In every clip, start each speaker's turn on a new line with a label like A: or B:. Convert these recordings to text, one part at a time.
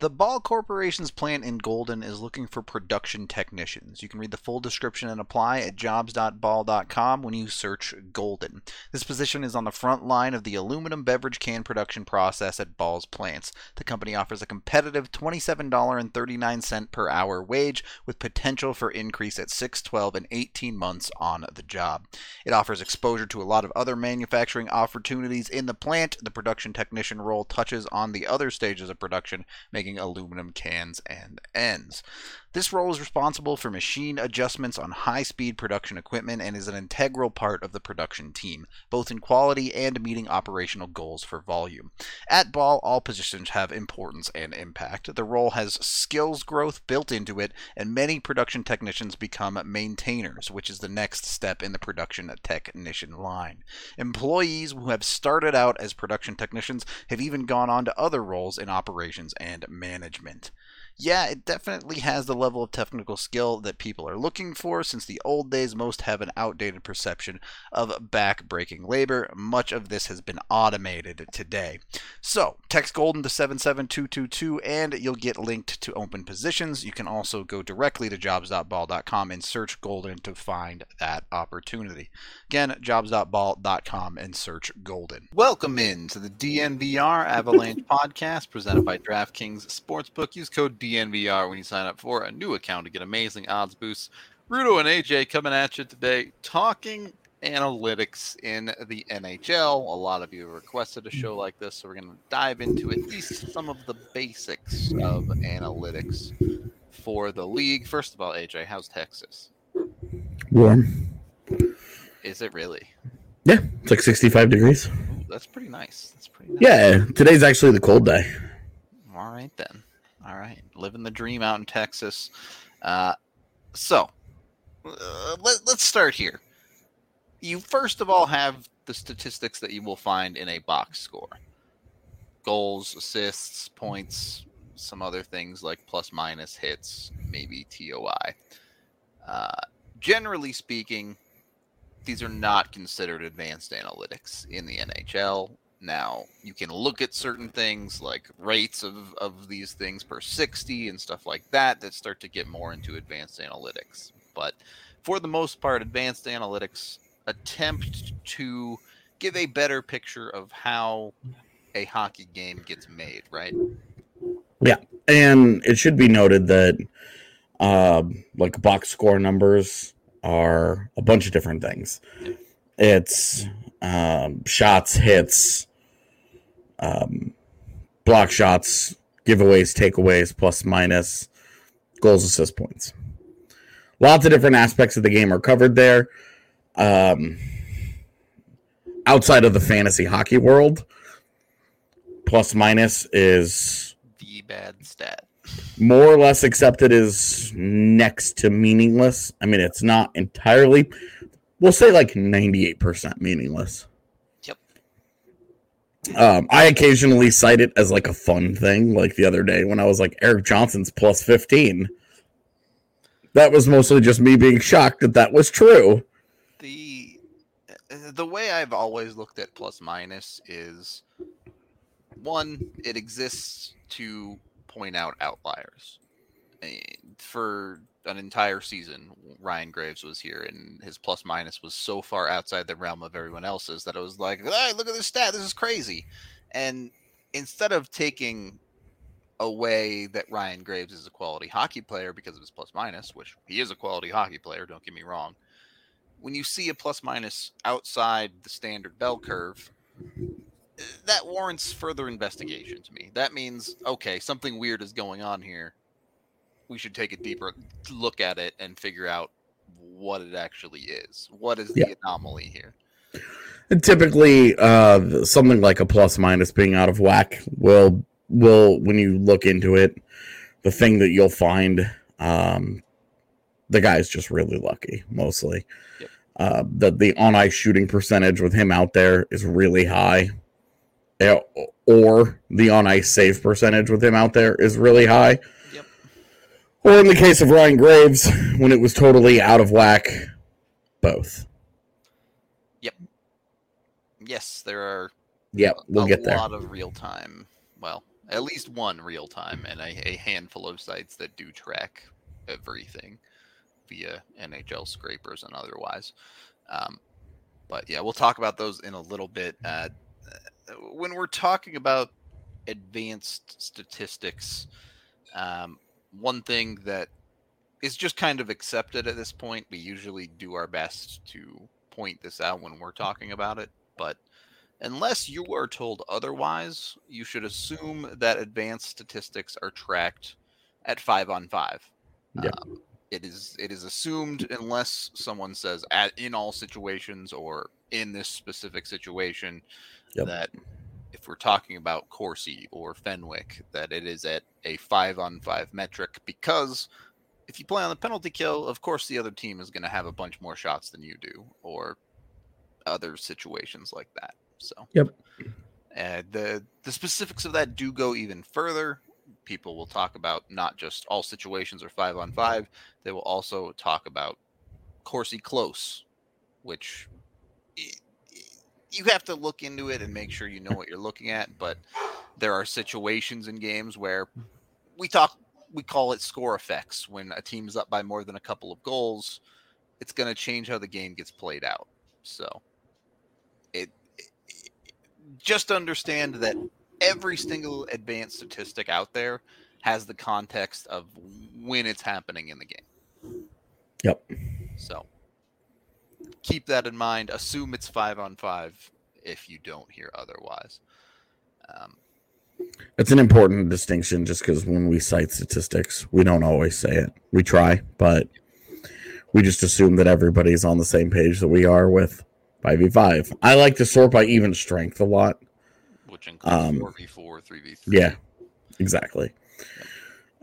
A: The Ball Corporation's plant in Golden is looking for production technicians. You can read the full description and apply at jobs.ball.com when you search Golden. This position is on the front line of the aluminum beverage can production process at Ball's plants. The company offers a competitive $27.39 per hour wage with potential for increase at 6, 12, and 18 months on the job. It offers exposure to a lot of other manufacturing opportunities in the plant. The production technician role touches on the other stages of production, making aluminum cans and ends. This role is responsible for machine adjustments on high speed production equipment and is an integral part of the production team, both in quality and meeting operational goals for volume. At Ball, all positions have importance and impact. The role has skills growth built into it, and many production technicians become maintainers, which is the next step in the production technician line. Employees who have started out as production technicians have even gone on to other roles in operations and management yeah, it definitely has the level of technical skill that people are looking for, since the old days most have an outdated perception of back-breaking labor. Much of this has been automated today. So, text Golden to 77222 and you'll get linked to open positions. You can also go directly to jobs.ball.com and search Golden to find that opportunity. Again, jobs.ball.com and search Golden. Welcome in to the DNVR Avalanche podcast presented by DraftKings Sportsbook. Use code DNVR DNVR when you sign up for a new account to get amazing odds boosts. Rudo and AJ coming at you today, talking analytics in the NHL. A lot of you requested a show like this, so we're going to dive into at least some of the basics of analytics for the league. First of all, AJ, how's Texas?
B: Warm.
A: Is it really?
B: Yeah, it's like 65 degrees.
A: Ooh, that's pretty nice. That's pretty nice.
B: Yeah, today's actually the cold day.
A: All right then. All right, living the dream out in Texas. Uh, so uh, let, let's start here. You first of all have the statistics that you will find in a box score goals, assists, points, some other things like plus minus hits, maybe TOI. Uh, generally speaking, these are not considered advanced analytics in the NHL now you can look at certain things like rates of, of these things per 60 and stuff like that that start to get more into advanced analytics. But for the most part, advanced analytics attempt to give a better picture of how a hockey game gets made, right?
B: Yeah, and it should be noted that uh, like box score numbers are a bunch of different things. It's um, shots, hits, um, block shots, giveaways, takeaways, plus minus, goals, assist points. Lots of different aspects of the game are covered there. Um, outside of the fantasy hockey world, plus minus is
A: the bad stat.
B: More or less accepted as next to meaningless. I mean, it's not entirely, we'll say like 98% meaningless. Um, I occasionally cite it as like a fun thing, like the other day when I was like Erik Johnson's plus 15. That was mostly just me being shocked that that was true.
A: The the way I've always looked at plus minus is one, it exists to point out outliers. For an entire season, Ryan Graves was here, and his plus minus was so far outside the realm of everyone else's that it was like, hey, look at this stat, this is crazy. And instead of taking a way that Ryan Graves is a quality hockey player because of his plus minus, which he is a quality hockey player, don't get me wrong. When you see a plus minus outside the standard bell curve, eh, that warrants further investigation to me. That means, okay, something weird is going on here. We should take a deeper look at it and figure out what it actually is. What is the
B: Yeah.
A: anomaly here?
B: And typically, uh, something like a plus minus being out of whack will will when you look into it, the thing that you'll find, um, the guy's just really lucky mostly.
A: Yep.
B: Uh, that the on ice shooting percentage with him out there is really high, Eh, or the on ice save percentage with him out there is really high. Or in the case of Ryan Graves, when it was totally out of whack, both. Yep.
A: Yes, there are
B: Yep, we'll
A: a
B: get there.
A: A lot of real time. Well, at least one real time, and a, a handful of sites that do track everything via NHL scrapers and otherwise. Um, but yeah, we'll talk about those in a little bit. Uh, when we're talking about advanced statistics, um, one thing that is just kind of accepted at this point, we usually do our best to point this out when we're talking about it, but unless you are told otherwise, you should assume that advanced statistics are tracked at five on five.
B: Yep.
A: Um, it is it is assumed unless someone says at in all situations or in this specific situation
B: Yep.
A: that if we're talking about Corsi or Fenwick, that it is at a five on five metric because if you play on the penalty kill, of course the other team is going to have a bunch more shots than you do, or other situations like that. So,
B: Yep.
A: uh, the the specifics of that do go even further. People will talk about not just all situations are five on five. They will also talk about Corsi close, which you have to look into it and make sure you know what you're looking at. But there are situations in games where we talk we call it score effects when a team is up by more than a couple of goals it's going to change how the game gets played out so it, it- just understand that every single advanced statistic out there has the context of when it's happening in the game
B: Yep.
A: so keep that in mind assume it's 5 on 5 if you don't hear otherwise um,
B: It's an important distinction just because when we cite statistics, we don't always say it. We try, but we just assume that everybody's on the same page that we are with 5v5. I like to sort by even strength a lot.
A: which includes
B: Um,
A: 4v4 3v3
B: Yeah, exactly.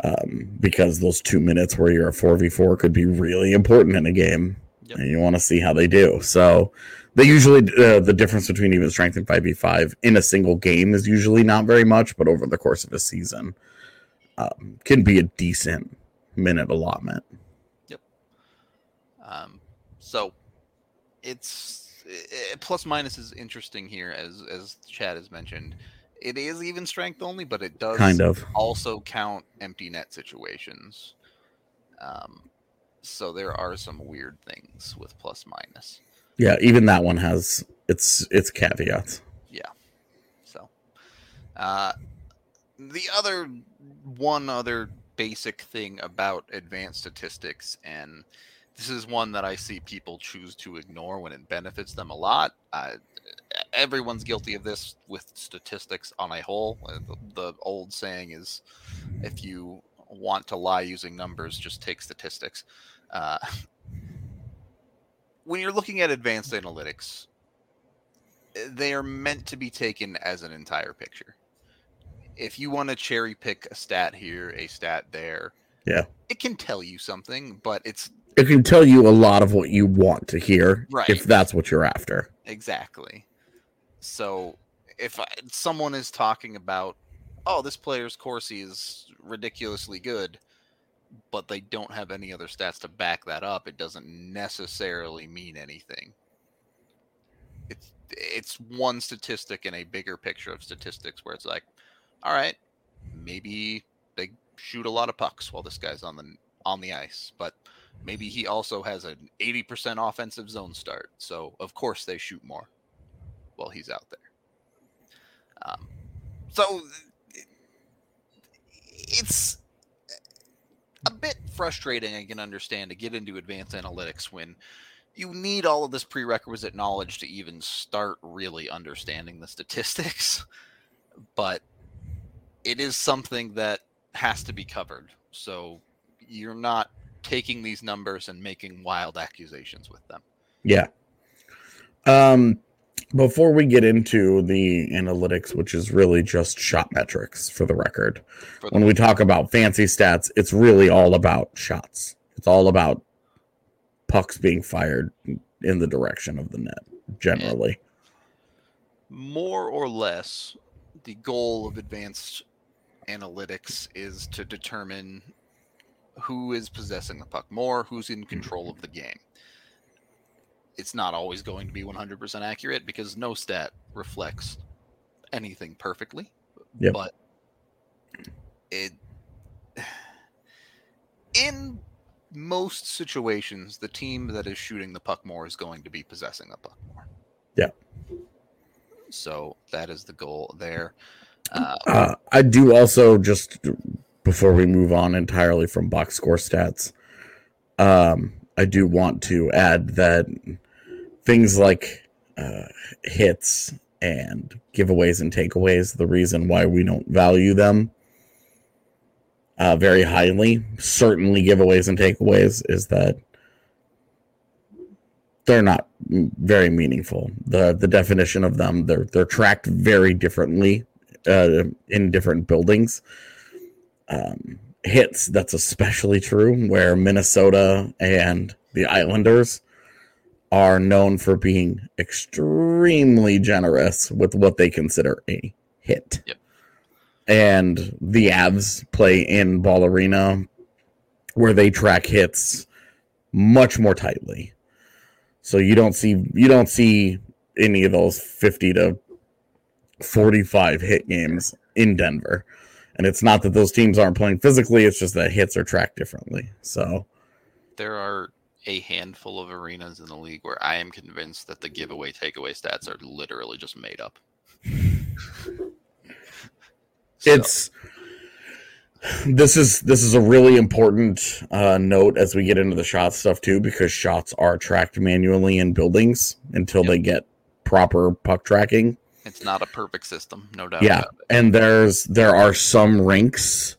B: Um, because those two minutes where you're a 4v4 could be really important in a game,
A: Yep.
B: and you want to see how they do. So, they usually, uh, the difference between even strength and 5v5 in a single game is usually not very much, but over the course of a season, um, can be a decent minute allotment. Yep.
A: Um, so it's i- i- plus minus is interesting here, as as Chad has mentioned. It is even strength only, but it does
B: Kind of.
A: also count empty net situations. Um, so there are some weird things with plus minus.
B: Yeah, even that one has its its caveats. Yeah.
A: So, uh, the other one other basic thing about advanced statistics, and this is one that I see people choose to ignore when it benefits them a lot. Uh, everyone's guilty of this with statistics on a whole. Uh, The, the old saying is, if you want to lie using numbers, just take statistics. Uh, when you're looking at advanced analytics, they are meant to be taken as an entire picture. If you want to cherry pick a stat here, a stat there,
B: Yeah.
A: it can tell you something, but it's
B: It can tell you a lot of what you want to hear
A: Right.
B: if that's what you're after.
A: exactly. So if I, someone is talking about, oh, this player's Corsi is ridiculously good, but they don't have any other stats to back that up, it doesn't necessarily mean anything. It's it's one statistic in a bigger picture of statistics where it's like, all right, maybe they shoot a lot of pucks while this guy's on the on the ice, but maybe he also has an 80% offensive zone start. So of course they shoot more while he's out there. Um, so it's a bit frustrating. I can understand to get into advanced analytics when you need all of this prerequisite knowledge to even start really understanding the statistics. But it is something that has to be covered. So you're not taking these numbers and making wild accusations with them.
B: Yeah. Um before we get into the analytics, which is really just shot metrics for the record, for the when we talk about fancy stats, it's really all about shots. It's all about pucks being fired in the direction of the net, generally.
A: More or less, the goal of advanced analytics is to determine who is possessing the puck more, who's in control of the game it's not always going to be 100% accurate because no stat reflects anything perfectly.
B: Yep.
A: But it in most situations, the team that is shooting the puck more is going to be possessing the puck more.
B: Yeah.
A: So that is the goal there. Uh,
B: uh, I do also just before we move on entirely from box score stats, um, I do want to add that things like uh, hits and giveaways and takeaways, the reason why we don't value them uh, very highly, certainly giveaways and takeaways, is that they're not very meaningful. the The definition of them they're they're tracked very differently uh, in different buildings. Um, hits that's especially true where Minnesota and the Islanders are known for being extremely generous with what they consider a hit.
A: Yep.
B: And the Avs play in Ball Arena where they track hits much more tightly. So you don't see you don't see any of those 50 to 45 hit games in Denver. And it's not that those teams aren't playing physically, it's just that hits are tracked differently. So
A: there are a handful of arenas in the league where I am convinced that the giveaway takeaway stats are literally just made up.
B: so. It's this is this is a really important uh, note as we get into the shot stuff too, because shots are tracked manually in buildings until yep. they get proper puck tracking.
A: It's not a perfect system, no doubt.
B: Yeah, and there's there are some rinks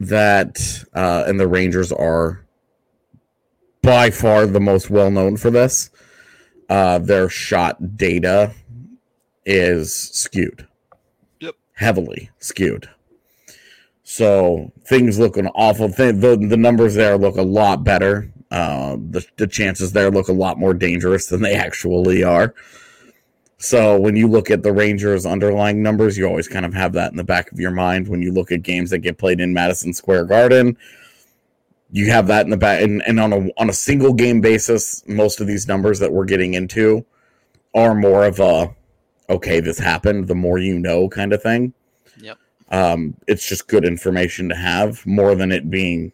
B: that uh, and the Rangers are by far the most well known for this. Uh, their shot data is skewed.
A: Yep.
B: Heavily skewed. So things look an awful thing. The, the numbers there look a lot better. Uh, the, the chances there look a lot more dangerous than they actually are. So when you look at the Rangers' underlying numbers, you always kind of have that in the back of your mind when you look at games that get played in Madison Square Garden you have that in the back and, and on a on a single game basis most of these numbers that we're getting into are more of a okay this happened the more you know kind of thing.
A: Yep.
B: Um it's just good information to have more than it being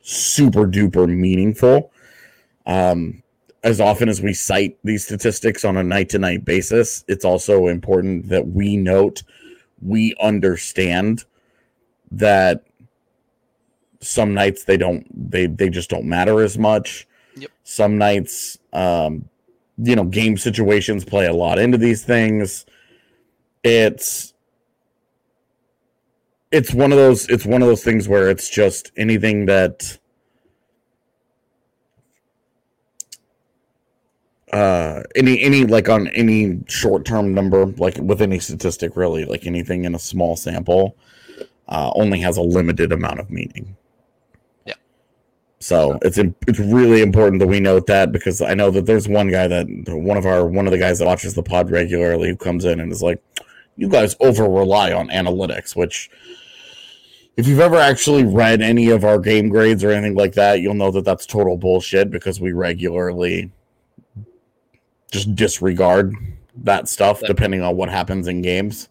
B: super duper meaningful. Um as often as we cite these statistics on a night to night basis it's also important that we note we understand that some nights they don't they they just don't matter as much.
A: Yep.
B: Some nights um you know game situations play a lot into these things. It's it's one of those it's one of those things where it's just anything that uh any any like on any short term number like with any statistic really like anything in a small sample uh only has a limited amount of meaning so it's it's really important that we note that because I know that there's one guy that one of our one of the guys that watches the pod regularly who comes in and is like, "You guys over rely on analytics," which if you've ever actually read any of our game grades or anything like that, you'll know that that's total bullshit because we regularly just disregard that stuff depending on what happens in games.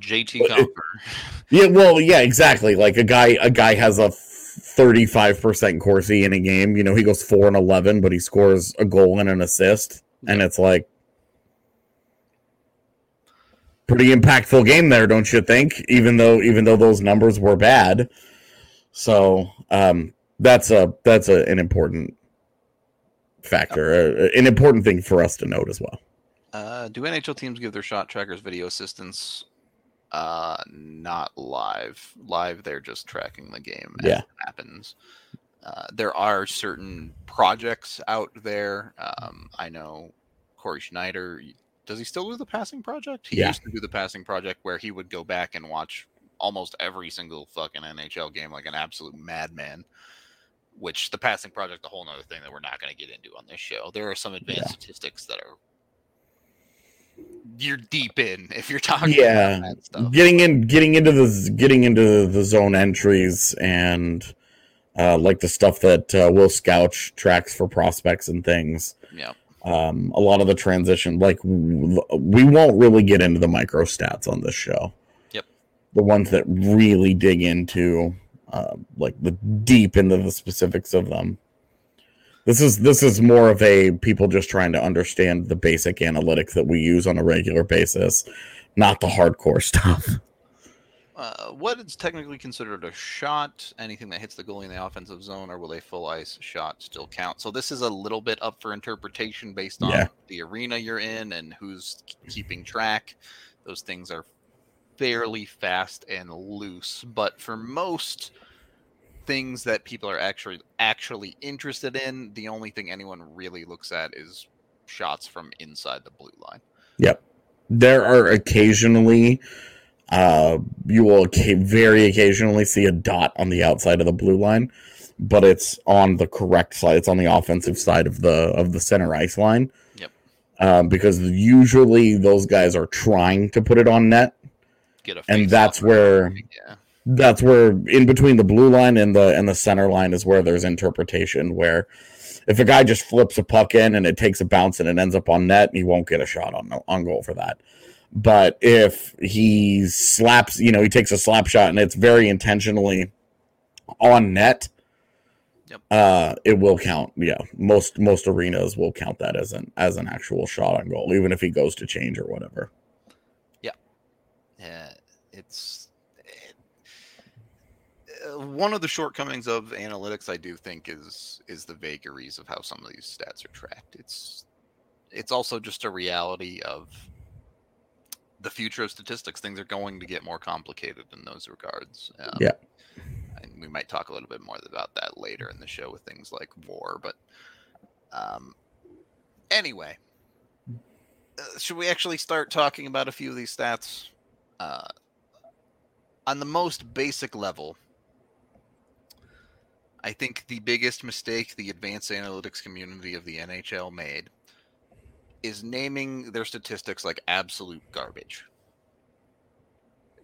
A: JT
B: Yeah, well, yeah, exactly. Like a guy a guy has a 35% Corsi in a game. You know, he goes 4 and 11, but he scores a goal and an assist. And it's like, pretty impactful game there, don't you think? Even though even though those numbers were bad, so um, that's a that's a, an important factor, uh, an important thing for us to note as well.
A: Uh, do NHL teams give their shot trackers video assistance? Uh, not live. Live, they're just tracking the game as
B: Yeah.
A: it happens. Uh, there are certain projects out there. Um, I know Corey Sznajder. Does he still do the passing project? He
B: Yeah.
A: used to do the passing project where he would go back and watch almost every single fucking NHL game like an absolute madman. Which the passing project, a whole nother thing that we're not going to get into on this show. There are some advanced
B: Yeah.
A: statistics that are you're deep in if you're talking
B: Yeah,
A: about that stuff.
B: getting in getting into the getting into the zone entries and uh, like the stuff that uh, Will Scouch tracks for prospects and things.
A: Yeah.
B: Um, a lot of the transition, like we won't really get into the micro stats on this show.
A: Yep.
B: The ones that really dig into uh, like the deep into the specifics of them. This is this is more of a people just trying to understand the basic analytics that we use on a regular basis, not the hardcore stuff.
A: Uh, what is technically considered a shot? Anything that hits the goalie in the offensive zone, or will a full ice shot still count? So this is a little bit up for interpretation based on
B: Yeah.
A: the arena you're in and who's keeping track. Those things are fairly fast and loose, but for most things that people are actually actually interested in, the only thing anyone really looks at is shots from inside the blue line. Yep.
B: There are occasionally, uh, you will very occasionally see a dot on the outside of the blue line, but it's on the correct side. It's on the offensive side of the of the center ice line.
A: Yep.
B: Um, because usually those guys are trying to put it on net,
A: Get a
B: and that's where
A: yeah.
B: That's where in between the blue line and the and the center line is where there's interpretation where if a guy just flips a puck in and it takes a bounce and it ends up on net he won't get a shot on on goal for that. But if he slaps you know he takes a slap shot and it's very intentionally on net
A: Yep.
B: uh it will count. Yeah. Most most arenas will count that as an as an actual shot on goal even if he goes to change or whatever
A: Yeah, it's it, uh, one of the shortcomings of analytics. I do think is is the vagaries of how some of these stats are tracked. It's it's also just a reality of the future of statistics. Things are going to get more complicated in those regards. Um,
B: Yeah.
A: and we might talk a little bit more about that later in the show with things like war. But um, anyway, uh, should we actually start talking about a few of these stats? uh, on the most basic level, I think the biggest mistake the advanced analytics community of the NHL made is naming their statistics like absolute garbage.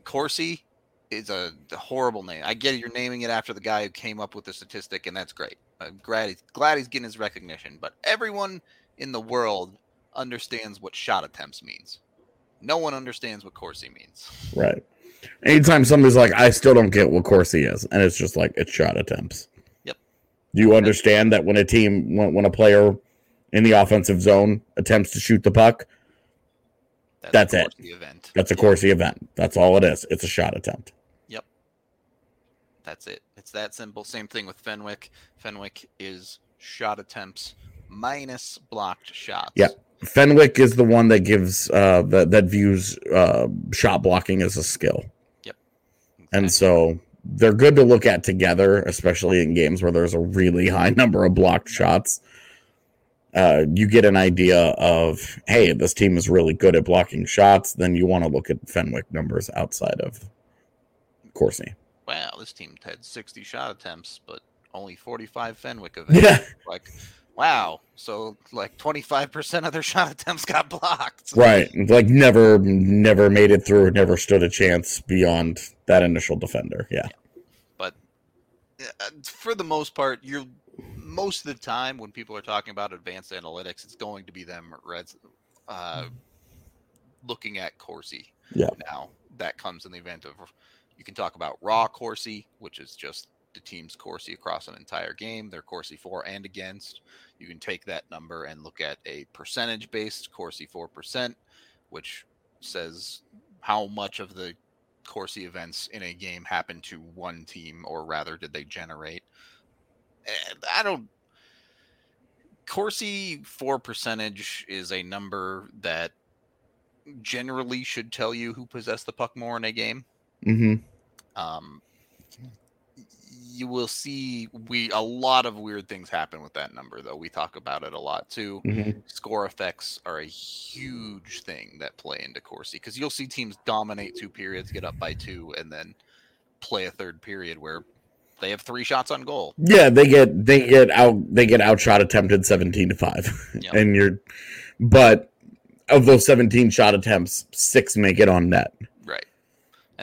A: Corsi is a, horrible name. I get it, you're naming it after the guy who came up with the statistic, and that's great. I'm glad he's, glad he's getting his recognition. But everyone in the world understands what shot attempts means. No one understands what Corsi means.
B: Right. Anytime somebody's like, I still don't get what Corsi is, and it's just like it's shot attempts. Do you understand that when a team, when, when a player in the offensive zone attempts to shoot the puck, That's
A: a
B: it.
A: Corsi Event.
B: that's a Corsi event. That's all it is. It's a shot attempt. Yep.
A: That's it. It's that simple. Same thing with Fenwick. Fenwick is shot attempts minus blocked shots.
B: Yep. Fenwick is the one that gives uh that that views uh shot blocking as a skill. Yep.
A: And
B: so they're good to look at together, especially in games where there's a really high number of blocked shots. Uh, you get an idea of, hey, this team is really good at blocking shots. Then you want to look at Fenwick numbers outside of Corsi.
A: wow, this team had 60 shot attempts, but only 45 Fenwick events.
B: Yeah,
A: Like, wow. So, like, 25% of their shot attempts got blocked.
B: right. Like never, never made it through. Never stood a chance beyond that initial defender. Yeah,
A: But uh, for the most part, you're most of the time when people are talking about advanced analytics, it's going to be them reds, uh, looking at Corsi.
B: Yeah.
A: Now that comes in the event of you can talk about raw Corsi, which is just the team's Corsi across an entire game, their Corsi for and against. You can take that number and look at a percentage based Corsi for percent, which says how much of the Corsi events in a game happen to one team, or rather, did they generate? I don't. Corsi for percentage is a number that generally should tell you who possessed the puck more in a game.
B: Mm-hmm.
A: Um, you will see we a lot of weird things happen with that number though. We talk about it a lot too.
B: Mm-hmm.
A: score effects are a huge thing that play into Corsi because you'll see teams dominate two periods get up by two and then play a third period where they have three shots on goal.
B: Yeah, they get they get out they get outshot attempted seventeen to five,
A: Yep.
B: and you're, but of those seventeen shot attempts, six make it on net,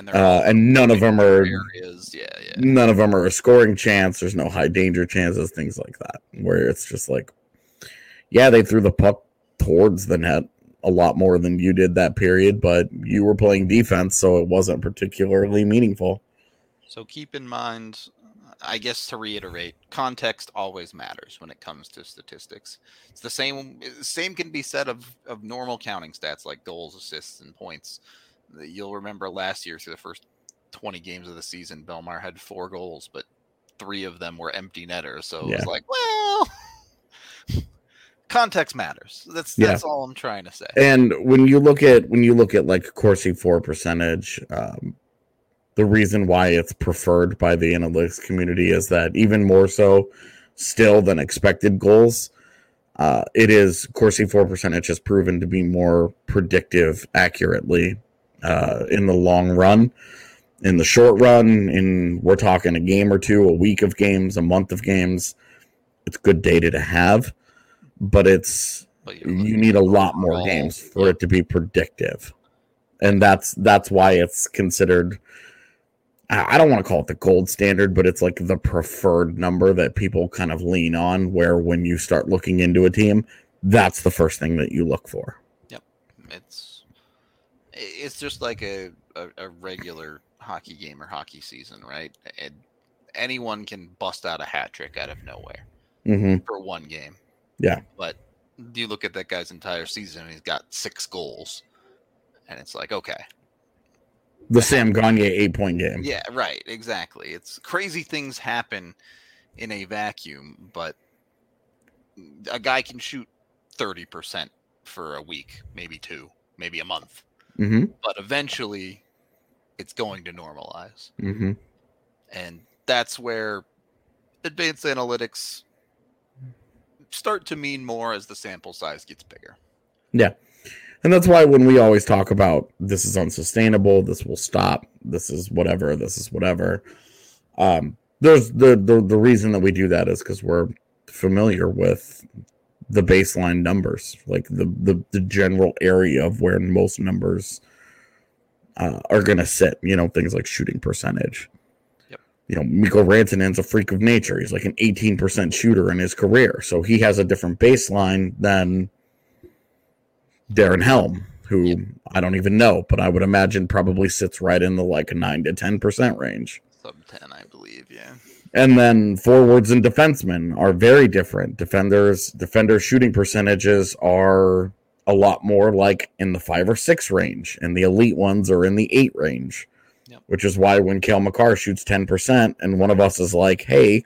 A: and
B: uh, and none of them are
A: areas yeah yeah
B: none of them are a scoring chance. There's no high danger chances, things like that, where it's just like, yeah, they threw the puck towards the net a lot more than you did that period, but you were playing defense, so it wasn't particularly meaningful.
A: So keep in mind, I guess to reiterate, context always matters when it comes to statistics. It's the same. Same can be said of of normal counting stats like goals, assists, and points. You'll remember last year through the first 20 games of the season, Bellemare had four goals, but three of them were empty netters. So it was like, well, context matters. That's
B: Yeah.
A: that's all I'm trying to say.
B: And when you look at when you look at like Corsi for percentage, um, the reason why it's preferred by the analytics community is that even more so still than expected goals, uh, it is Corsi for percentage has proven to be more predictive accurately uh, in the long run. In the short run, in we're talking a game or two, a week of games, a month of games, it's good data to have, but it's
A: But
B: you need a lot more
A: overall-
B: games for it to be predictive. And that's that's why it's considered I don't want to call it the gold standard but it's like the preferred number that people kind of lean on where when you start looking into a team that's the first thing that you look for.
A: Yep, it's it's just like a, a, a regular hockey game or hockey season, right? And anyone can bust out a hat trick out of nowhere
B: hmm
A: for one game.
B: Yeah.
A: But you look at that guy's entire season and he's got six goals. And it's like, okay.
B: the sam Gagner eight point game
A: Yeah, right, exactly. It's crazy things happen in a vacuum, but a guy can shoot 30% for a week, maybe two, maybe a month.
B: Hmm
A: but eventually it's going to normalize.
B: hmm
A: And that's where advanced analytics start to mean more as the sample size gets bigger. Yeah.
B: And that's why when we always talk about this is unsustainable, this will stop, this is whatever, this is whatever. Um, there's the, the the reason that we do that is because we're familiar with the baseline numbers, like the the, the general area of where most numbers uh, are going to sit. You know, things like shooting percentage.
A: Yep.
B: You know, Mikko Rantanen's a freak of nature. He's like an 18% shooter in his career, so he has a different baseline than Darren Helm, who
A: Yep.
B: I don't even know, but I would imagine probably sits right in the like nine to ten percent range.
A: Sub 10, I believe, yeah.
B: And then forwards and defensemen are very different. Defenders, defender shooting percentages are a lot more like in the five or six range, and the elite ones are in the eight range.
A: Yep.
B: Which is why when Cale Makar shoots ten percent, and one of us is like, "Hey,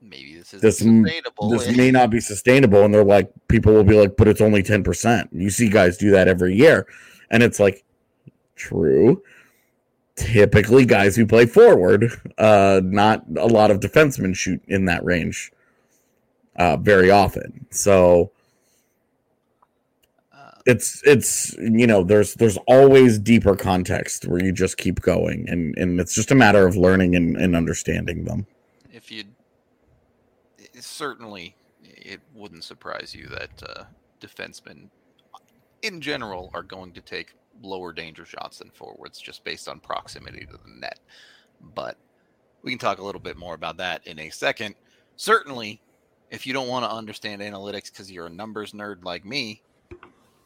A: Maybe this is
B: This
A: sustainable.
B: this may not be sustainable," and they're like, people will be like, "But it's only ten percent." You see guys do that every year, and it's like, true. Typically, guys who play forward, uh, not a lot of defensemen shoot in that range, uh, very often. So it's it's you know there's there's always deeper context where you just keep going, and and it's just a matter of learning and, and understanding them.
A: if you certainly it wouldn't surprise you that uh, defensemen in general are going to take lower danger shots than forwards just based on proximity to the net but we can talk a little bit more about that in a second certainly if you don't want to understand analytics because you're a numbers nerd like me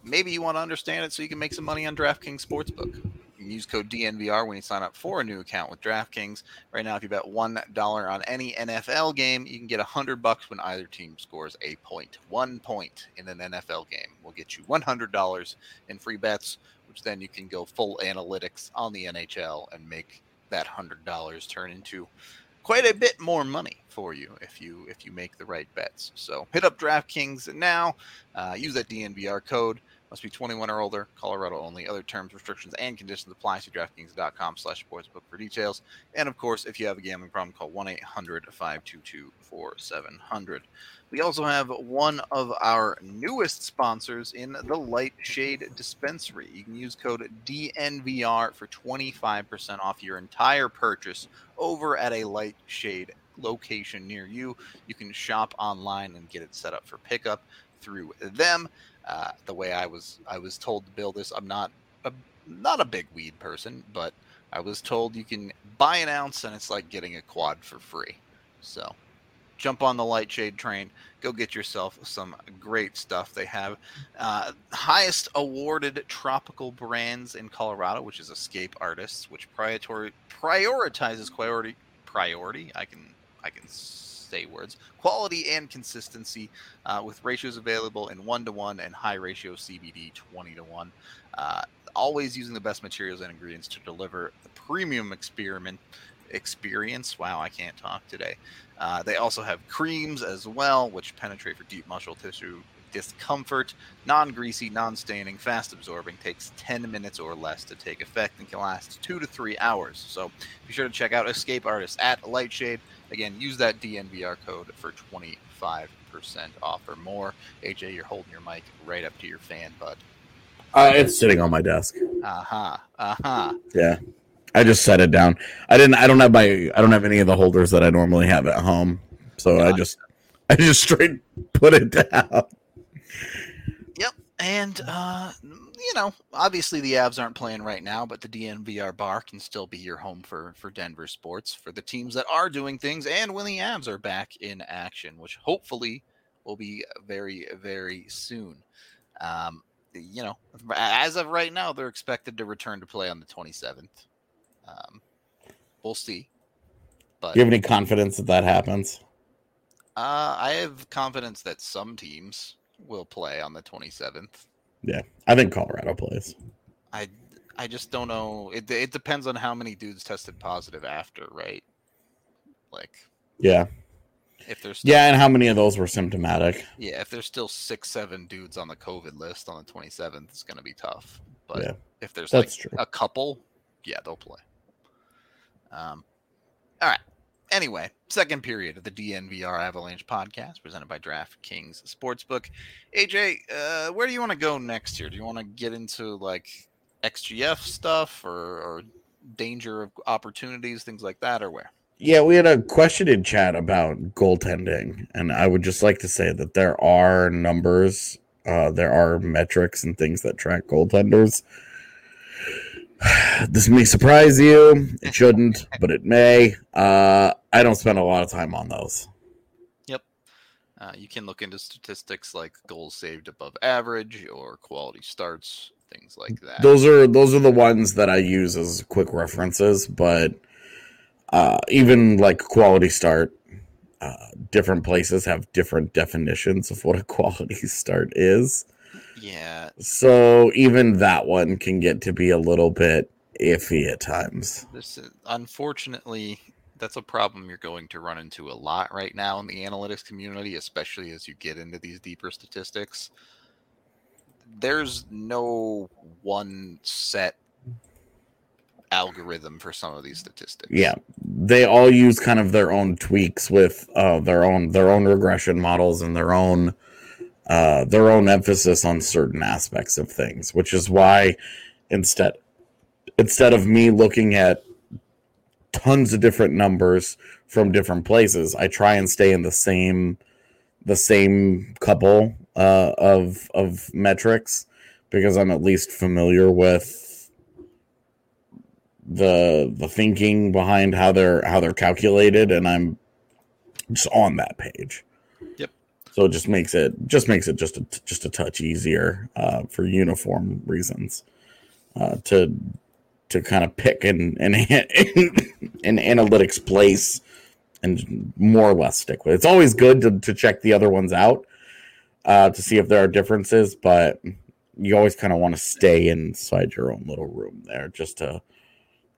A: maybe you want to understand it so you can make some money on DraftKings Sportsbook. can use code DNVR when you sign up for a new account with DraftKings. Right now, if you bet one dollar on any NFL game, you can get a hundred bucks when either team scores a point. One point in an NFL game will get you one hundred dollars in free bets, then you can go full analytics on the NHL and make that hundred dollars turn into quite a bit more money for you if you if you make the right bets. So hit up DraftKings now. Uh, use that DNVR code. Must be 21 or older. Colorado only. Other terms, restrictions, and conditions apply. See DraftKings.com slash sportsbook for details. And of course, if you have a gambling problem, call 1-800-522-4700. We also have one of our newest sponsors in the Light Shade Dispensary. You can use code DNVR for 25% off your entire purchase over at a Lightshade location near you. You can shop online and get it set up for pickup through them. Uh, the way I was I was told to build this, I'm not a, not a big weed person, but I was told you can buy an ounce and it's like getting a quad for free. So jump on the lightshade train go get yourself some great stuff. They have uh, highest awarded tropical brands in colorado which is escape artists which priority prioritizes priority priority. I can i can say words. Quality and consistency uh, with ratios available in one to one and high ratio cbd 20 to 1 uh, always using the best materials and ingredients to deliver the premium experiment experience. Wow i can't talk today. Uh, they also have creams as well which penetrate for deep muscle tissue discomfort. Non-greasy non-staining fast absorbing takes 10 minutes or less to take effect and can last two to three hours. So be sure to check out escape artists at lightshade Again, use that DNVR code for 25% off or more. AJ, you're holding your mic right up to your fan, bud.
B: Uh, it's sitting on my desk.
A: Uh huh. Uh huh.
B: Yeah. I just set it down. I didn't. I don't have my. I don't have any of the holders that I normally have at home. So I just. I just straight put it down.
A: Yep. And uh, you know, obviously the Avs aren't playing right now, but the DNVR bar can still be your home for for Denver sports for the teams that are doing things, and when the Avs are back in action, which hopefully will be very very soon. Um, you know, as of right now, they're expected to return to play on the 27th. Um, we'll see.
B: But Do you have any confidence that that happens?
A: Uh, I have confidence that some teams will play on the 27th.
B: Yeah, I think Colorado plays.
A: I I just don't know. It it depends on how many dudes tested positive after, right? Like,
B: yeah.
A: If there's
B: still, yeah, and how many of those were symptomatic?
A: Yeah, if there's still six, seven dudes on the COVID list on the 27th, it's going to be tough. But yeah, if there's like true. a couple, yeah, they'll play. Um, all right anyway, second period of the DNVR Avalanche podcast presented by DraftKings Sportsbook. AJ, uh, where do you want to go next here? Do you want to get into like XGF stuff or, or danger of opportunities, things like that, or where?
B: Yeah, we had a question in chat about goaltending, and I would just like to say that there are numbers, uh, there are metrics and things that track goaltenders this may surprise you. It shouldn't, but it may. Uh, I don't spend a lot of time on those.
A: Yep. Uh, you can look into statistics like goals saved above average or quality starts, things like that.
B: Those are those are the ones that I use as quick references, but uh, even like quality start, uh, different places have different definitions of what a quality start is.
A: Yeah.
B: So even that one can get to be a little bit iffy at times.
A: This is, unfortunately, that's a problem you're going to run into a lot right now in the analytics community, especially as you get into these deeper statistics. There's no one set algorithm for some of these statistics.
B: Yeah. They all use kind of their own tweaks with uh, their own their own regression models and their own uh, their own emphasis on certain aspects of things, which is why instead instead of me looking at tons of different numbers from different places, I try and stay in the same the same couple uh, of of metrics because I'm at least familiar with the the thinking behind how they're how they're calculated, and I'm just on that page. So it just makes it just makes it just a just a touch easier uh, for uniform reasons uh, to to kind of pick an an, an analytics place and more or less stick with it. It's always good to, to check the other ones out uh, to see if there are differences, but you always kind of want to stay inside your own little room there just to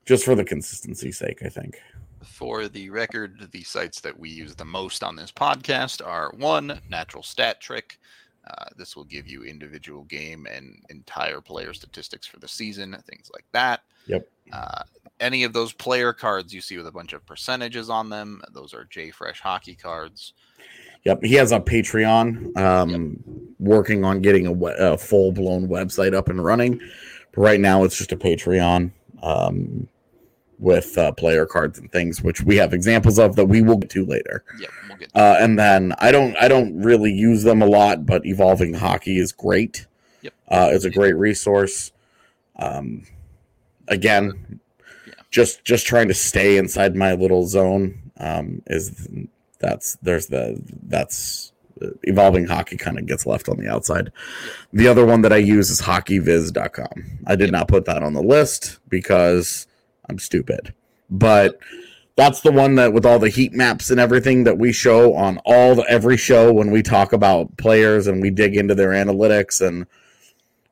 B: just for the consistency sake, I think.
A: For the record, the sites that we use the most on this podcast are one, Natural Stat Trick. Uh, this will give you individual game and entire player statistics for the season, things like that.
B: Yep.
A: Uh, any of those player cards you see with a bunch of percentages on them, those are JFresh hockey cards.
B: Yep, he has a Patreon, um, yep. working on getting a, a full blown website up and running. But right now, it's just a Patreon um, with uh, player cards and things, which we have examples of that we will get to later.
A: Yep, we'll get.
B: Uh, and then I don't, I don't really use them a lot, but evolving hockey is great.
A: Yep,
B: uh, it's a great resource. Um, again, yeah. just just trying to stay inside my little zone um, is that's there's the that's evolving hockey kind of gets left on the outside. The other one that I use is hockeyviz.com. I did not put that on the list because I'm stupid. But that's the one that with all the heat maps and everything that we show on all the every show when we talk about players and we dig into their analytics and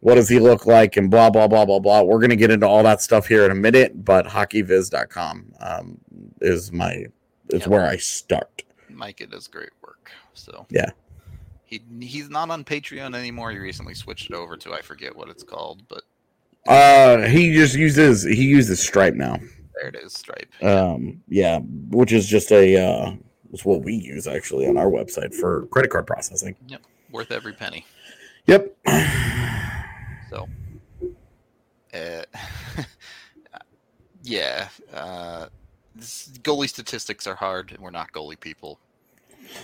B: what does he look like and blah blah blah blah blah. We're gonna get into all that stuff here in a minute, but hockeyviz.com um, is my is where I start.
A: Micah does great work. So
B: yeah,
A: he he's not on Patreon anymore. He recently switched it over to I forget what it's called, but
B: uh, he just uses he uses Stripe now.
A: There it is, Stripe.
B: Um, yeah, which is just a uh, it's what we use actually on our website for credit card processing.
A: Yep, worth every penny.
B: Yep.
A: So, uh, yeah, uh, goalie statistics are hard, and we're not goalie people.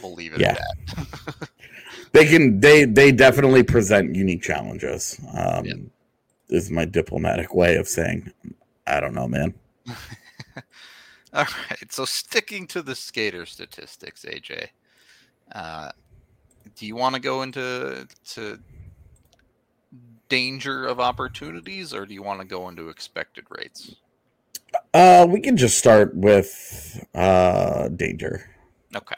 A: We'll leave it yeah.
B: they can they they definitely present unique challenges. Um, yep. Is my diplomatic way of saying, I don't know, man.
A: All right, so sticking to the skater statistics, AJ, uh, do you want to go into to danger of opportunities, or do you want to go into expected rates?
B: Uh, we can just start with uh danger.
A: Okay.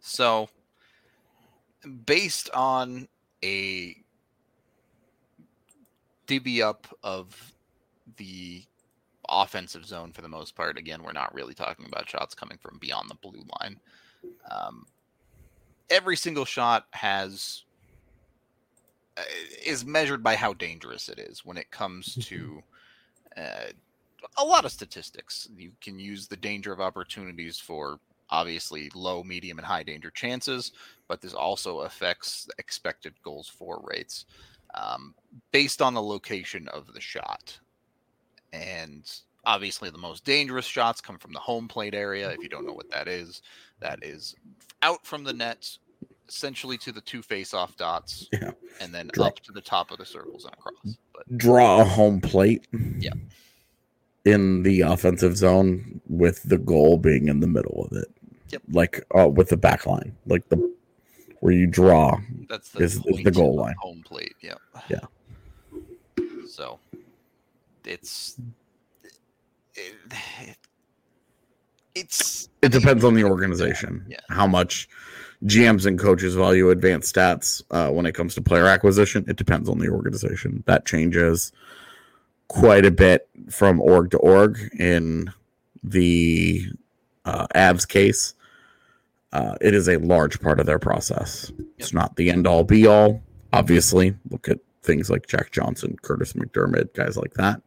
A: So based on a divvy up of the offensive zone for the most part, again, we're not really talking about shots coming from beyond the blue line. Um, every single shot has uh, is measured by how dangerous it is when it comes to uh, a lot of statistics. You can use the danger of opportunities for obviously low, medium, and high danger chances, but this also affects expected goals for rates um, based on the location of the shot. And obviously, the most dangerous shots come from the home plate area. If you don't know what that is, that is out from the net, essentially to the two face-off dots,
B: yeah.
A: and then Draw. up to the top of the circles and across.
B: But draw a home plate.
A: Yeah
B: in the offensive zone with the goal being in the middle of it.
A: Yep.
B: Like uh, with the back line, like the where you draw.
A: That's the,
B: is, is the goal line.
A: Home plate. Yeah.
B: Yeah.
A: So it's it, it's
B: it depends on the organization
A: yeah.
B: how much GMs and coaches value advanced stats uh, when it comes to player acquisition. It depends on the organization. That changes quite a bit from org to org in the uh, Avs case. Uh, it is a large part of their process. Yep. It's not the end all be all. Obviously, look at things like Jack Johnson, Kurtis MacDermid, guys like that.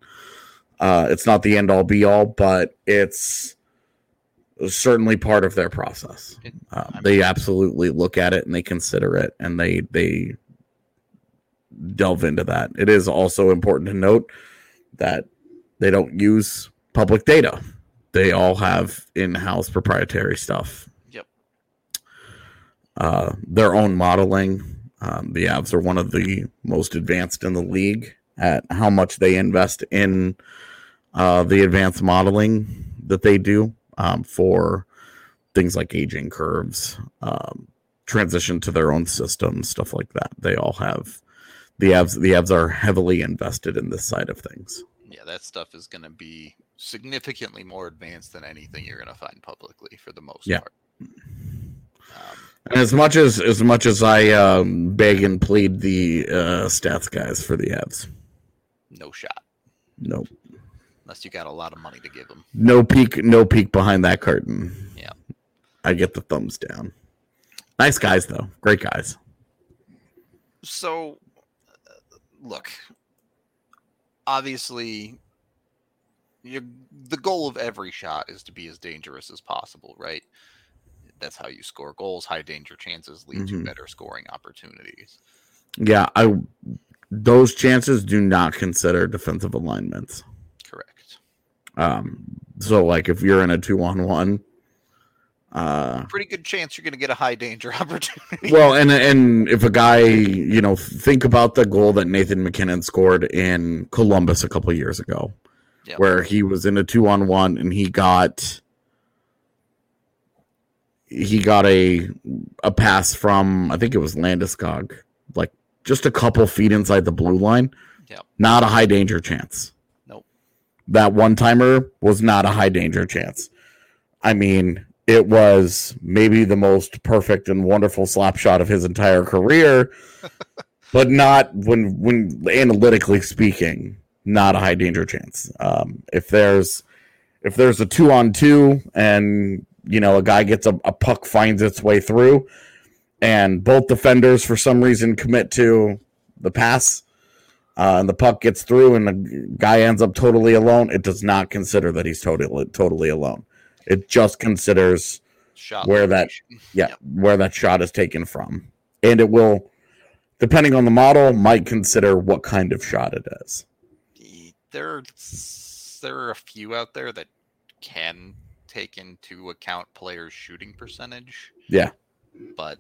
B: Uh, it's not the end all be all, but it's certainly part of their process. Uh, they absolutely look at it and they consider it and they they delve into that. It is also important to note that they don't use public data. They all have in-house proprietary stuff. Uh, their own modeling. Um, the Avs are one of the most advanced in the league at how much they invest in uh, the advanced modeling that they do um, for things like aging curves, um, transition to their own systems, stuff like that. They all have the Avs. The Avs are heavily invested in this side of things.
A: Yeah, that stuff is going to be significantly more advanced than anything you're going to find publicly for the most
B: Yeah.
A: part. Um,
B: And as much as as much as I um, beg and plead the uh, stats guys for the Avs,
A: no shot,
B: nope,
A: unless you got a lot of money to give them.
B: no peek, no peek behind that curtain.
A: Yeah.
B: I get the thumbs down. Nice guys though, great guys.
A: So, uh, look, obviously, you the goal of every shot is to be as dangerous as possible, right? That's how you score goals. High danger chances lead to
B: Mhm.
A: better scoring opportunities.
B: Yeah, I those chances do not consider defensive alignments.
A: Correct.
B: Um, so like if you're in a two on one, uh,
A: Pretty good chance you're going to get a high danger opportunity.
B: well, and and if a guy, you know, think about the goal that Nathan MacKinnon scored in Columbus a couple years ago,
A: Yep.
B: where he was in a two on one and he got he got a a pass from I think it was Landeskog, like just a couple feet inside the blue line.
A: Yep.
B: Not a high danger chance.
A: Nope.
B: That one timer was not a high danger chance. I mean, it was maybe the most perfect and wonderful slap shot of his entire career, but not when when analytically speaking, not a high danger chance. Um, if there's if there's a two on two and you know a guy gets a, a puck finds its way through and both defenders for some reason commit to the pass uh, and the puck gets through and the guy ends up totally alone. It does not consider that he's totally totally alone. It just considers
A: shot
B: where that-
A: location.
B: yeah where that shot is taken from. And it will depending on the model might consider what kind of shot it is.
A: There, there are a few out there that can take into account players' shooting percentage.
B: Yeah.
A: but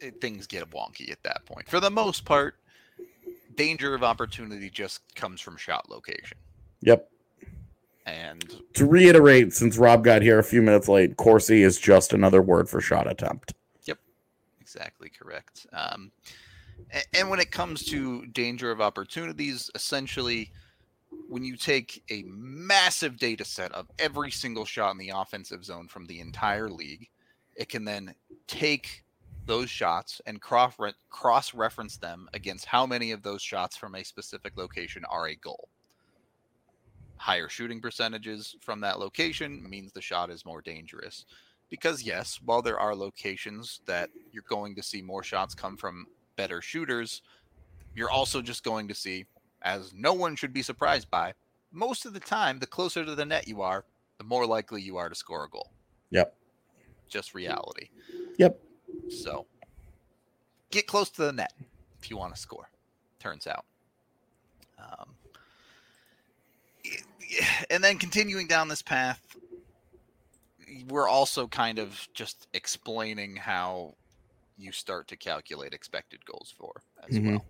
A: it, things get wonky at that point. For the most part, danger of opportunity just comes from shot location.
B: yep
A: And
B: to reiterate since rob got here a few minutes late corsi is just another word for shot attempt Yep.
A: exactly correct. Um, and when it comes to danger of opportunities, essentially, when you take a massive data set of every single shot in the offensive zone from the entire league, it can then take those shots and cross reference them against how many of those shots from a specific location are a goal. Higher shooting percentages from that location means the shot is more dangerous because yes, while there are locations that you're going to see more shots come from better shooters, you're also just going to see, as no one should be surprised by, most of the time, the closer to the net you are, the more likely you are to score a goal.
B: Yep.
A: Just reality.
B: Yep.
A: So get close to the net if you want to score, turns out. Um, and then continuing down this path, we're also kind of just explaining how you start to calculate expected goals for as
B: Mhm.
A: well.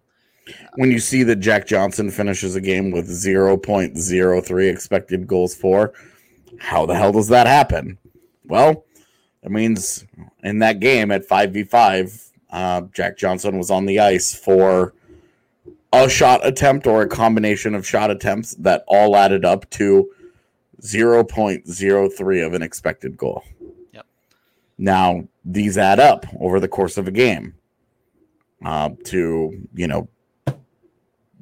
B: When you see that Jack Johnson finishes a game with 0.03 expected goals for, how the hell does that happen? Well, that means in that game at 5v5, uh, Jack Johnson was on the ice for a shot attempt or a combination of shot attempts that all added up to 0.03 of an expected goal.
A: Yep.
B: Now, these add up over the course of a game uh, to, you know,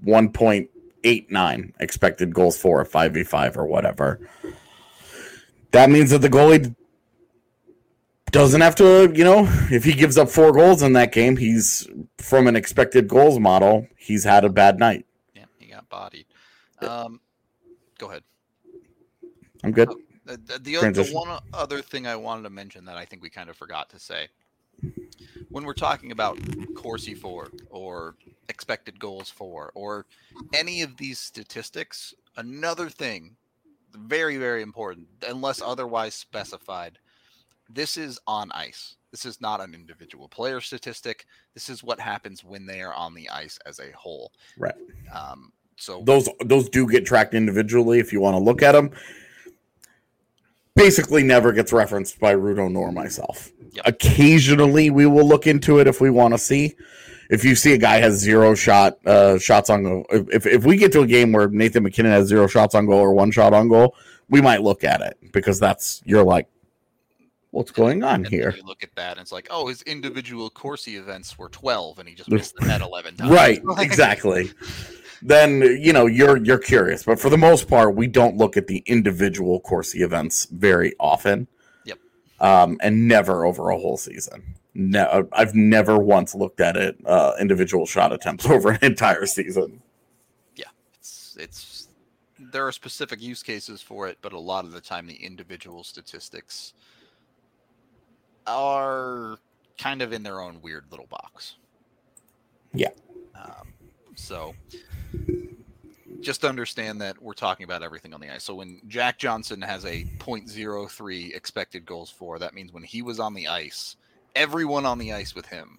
B: 1.89 expected goals for a 5v5 or whatever. That means that the goalie doesn't have to, you know, if he gives up four goals in that game, he's from an expected goals model, he's had a bad night.
A: Yeah, he got bodied. Um, go ahead.
B: I'm good.
A: The, the, the, the one other thing I wanted to mention that I think we kind of forgot to say when we're talking about Corsi for or expected goals for or any of these statistics, another thing very, very important, unless otherwise specified, this is on ice. This is not an individual player statistic. This is what happens when they are on the ice as a whole.
B: Right.
A: Um, so
B: Those those do get tracked individually if you want to look at them. Basically, never gets referenced by Rudo nor myself.
A: Yep.
B: Occasionally, we will look into it if we want to see. If you see a guy has zero shot uh, shots on goal, if if we get to a game where Nathan MacKinnon has zero shots on goal or one shot on goal, we might look at it because that's you're like, what's going on here?
A: You look at that, and it's like, oh, his individual Corsi events were 12, and he just missed the net 11 times.
B: Right, exactly. then you know you're you're curious, but for the most part, we don't look at the individual Corsi events very often.
A: Yep.
B: Um, and never over a whole season. No, I've never once looked at it uh, individual shot attempts over an entire season.
A: Yeah, it's, it's there are specific use cases for it, but a lot of the time, the individual statistics are kind of in their own weird little box.
B: Yeah.
A: Um, so just understand that we're talking about everything on the ice. So when Jack Johnson has a .03 expected goals for, that means when he was on the ice, everyone on the ice with him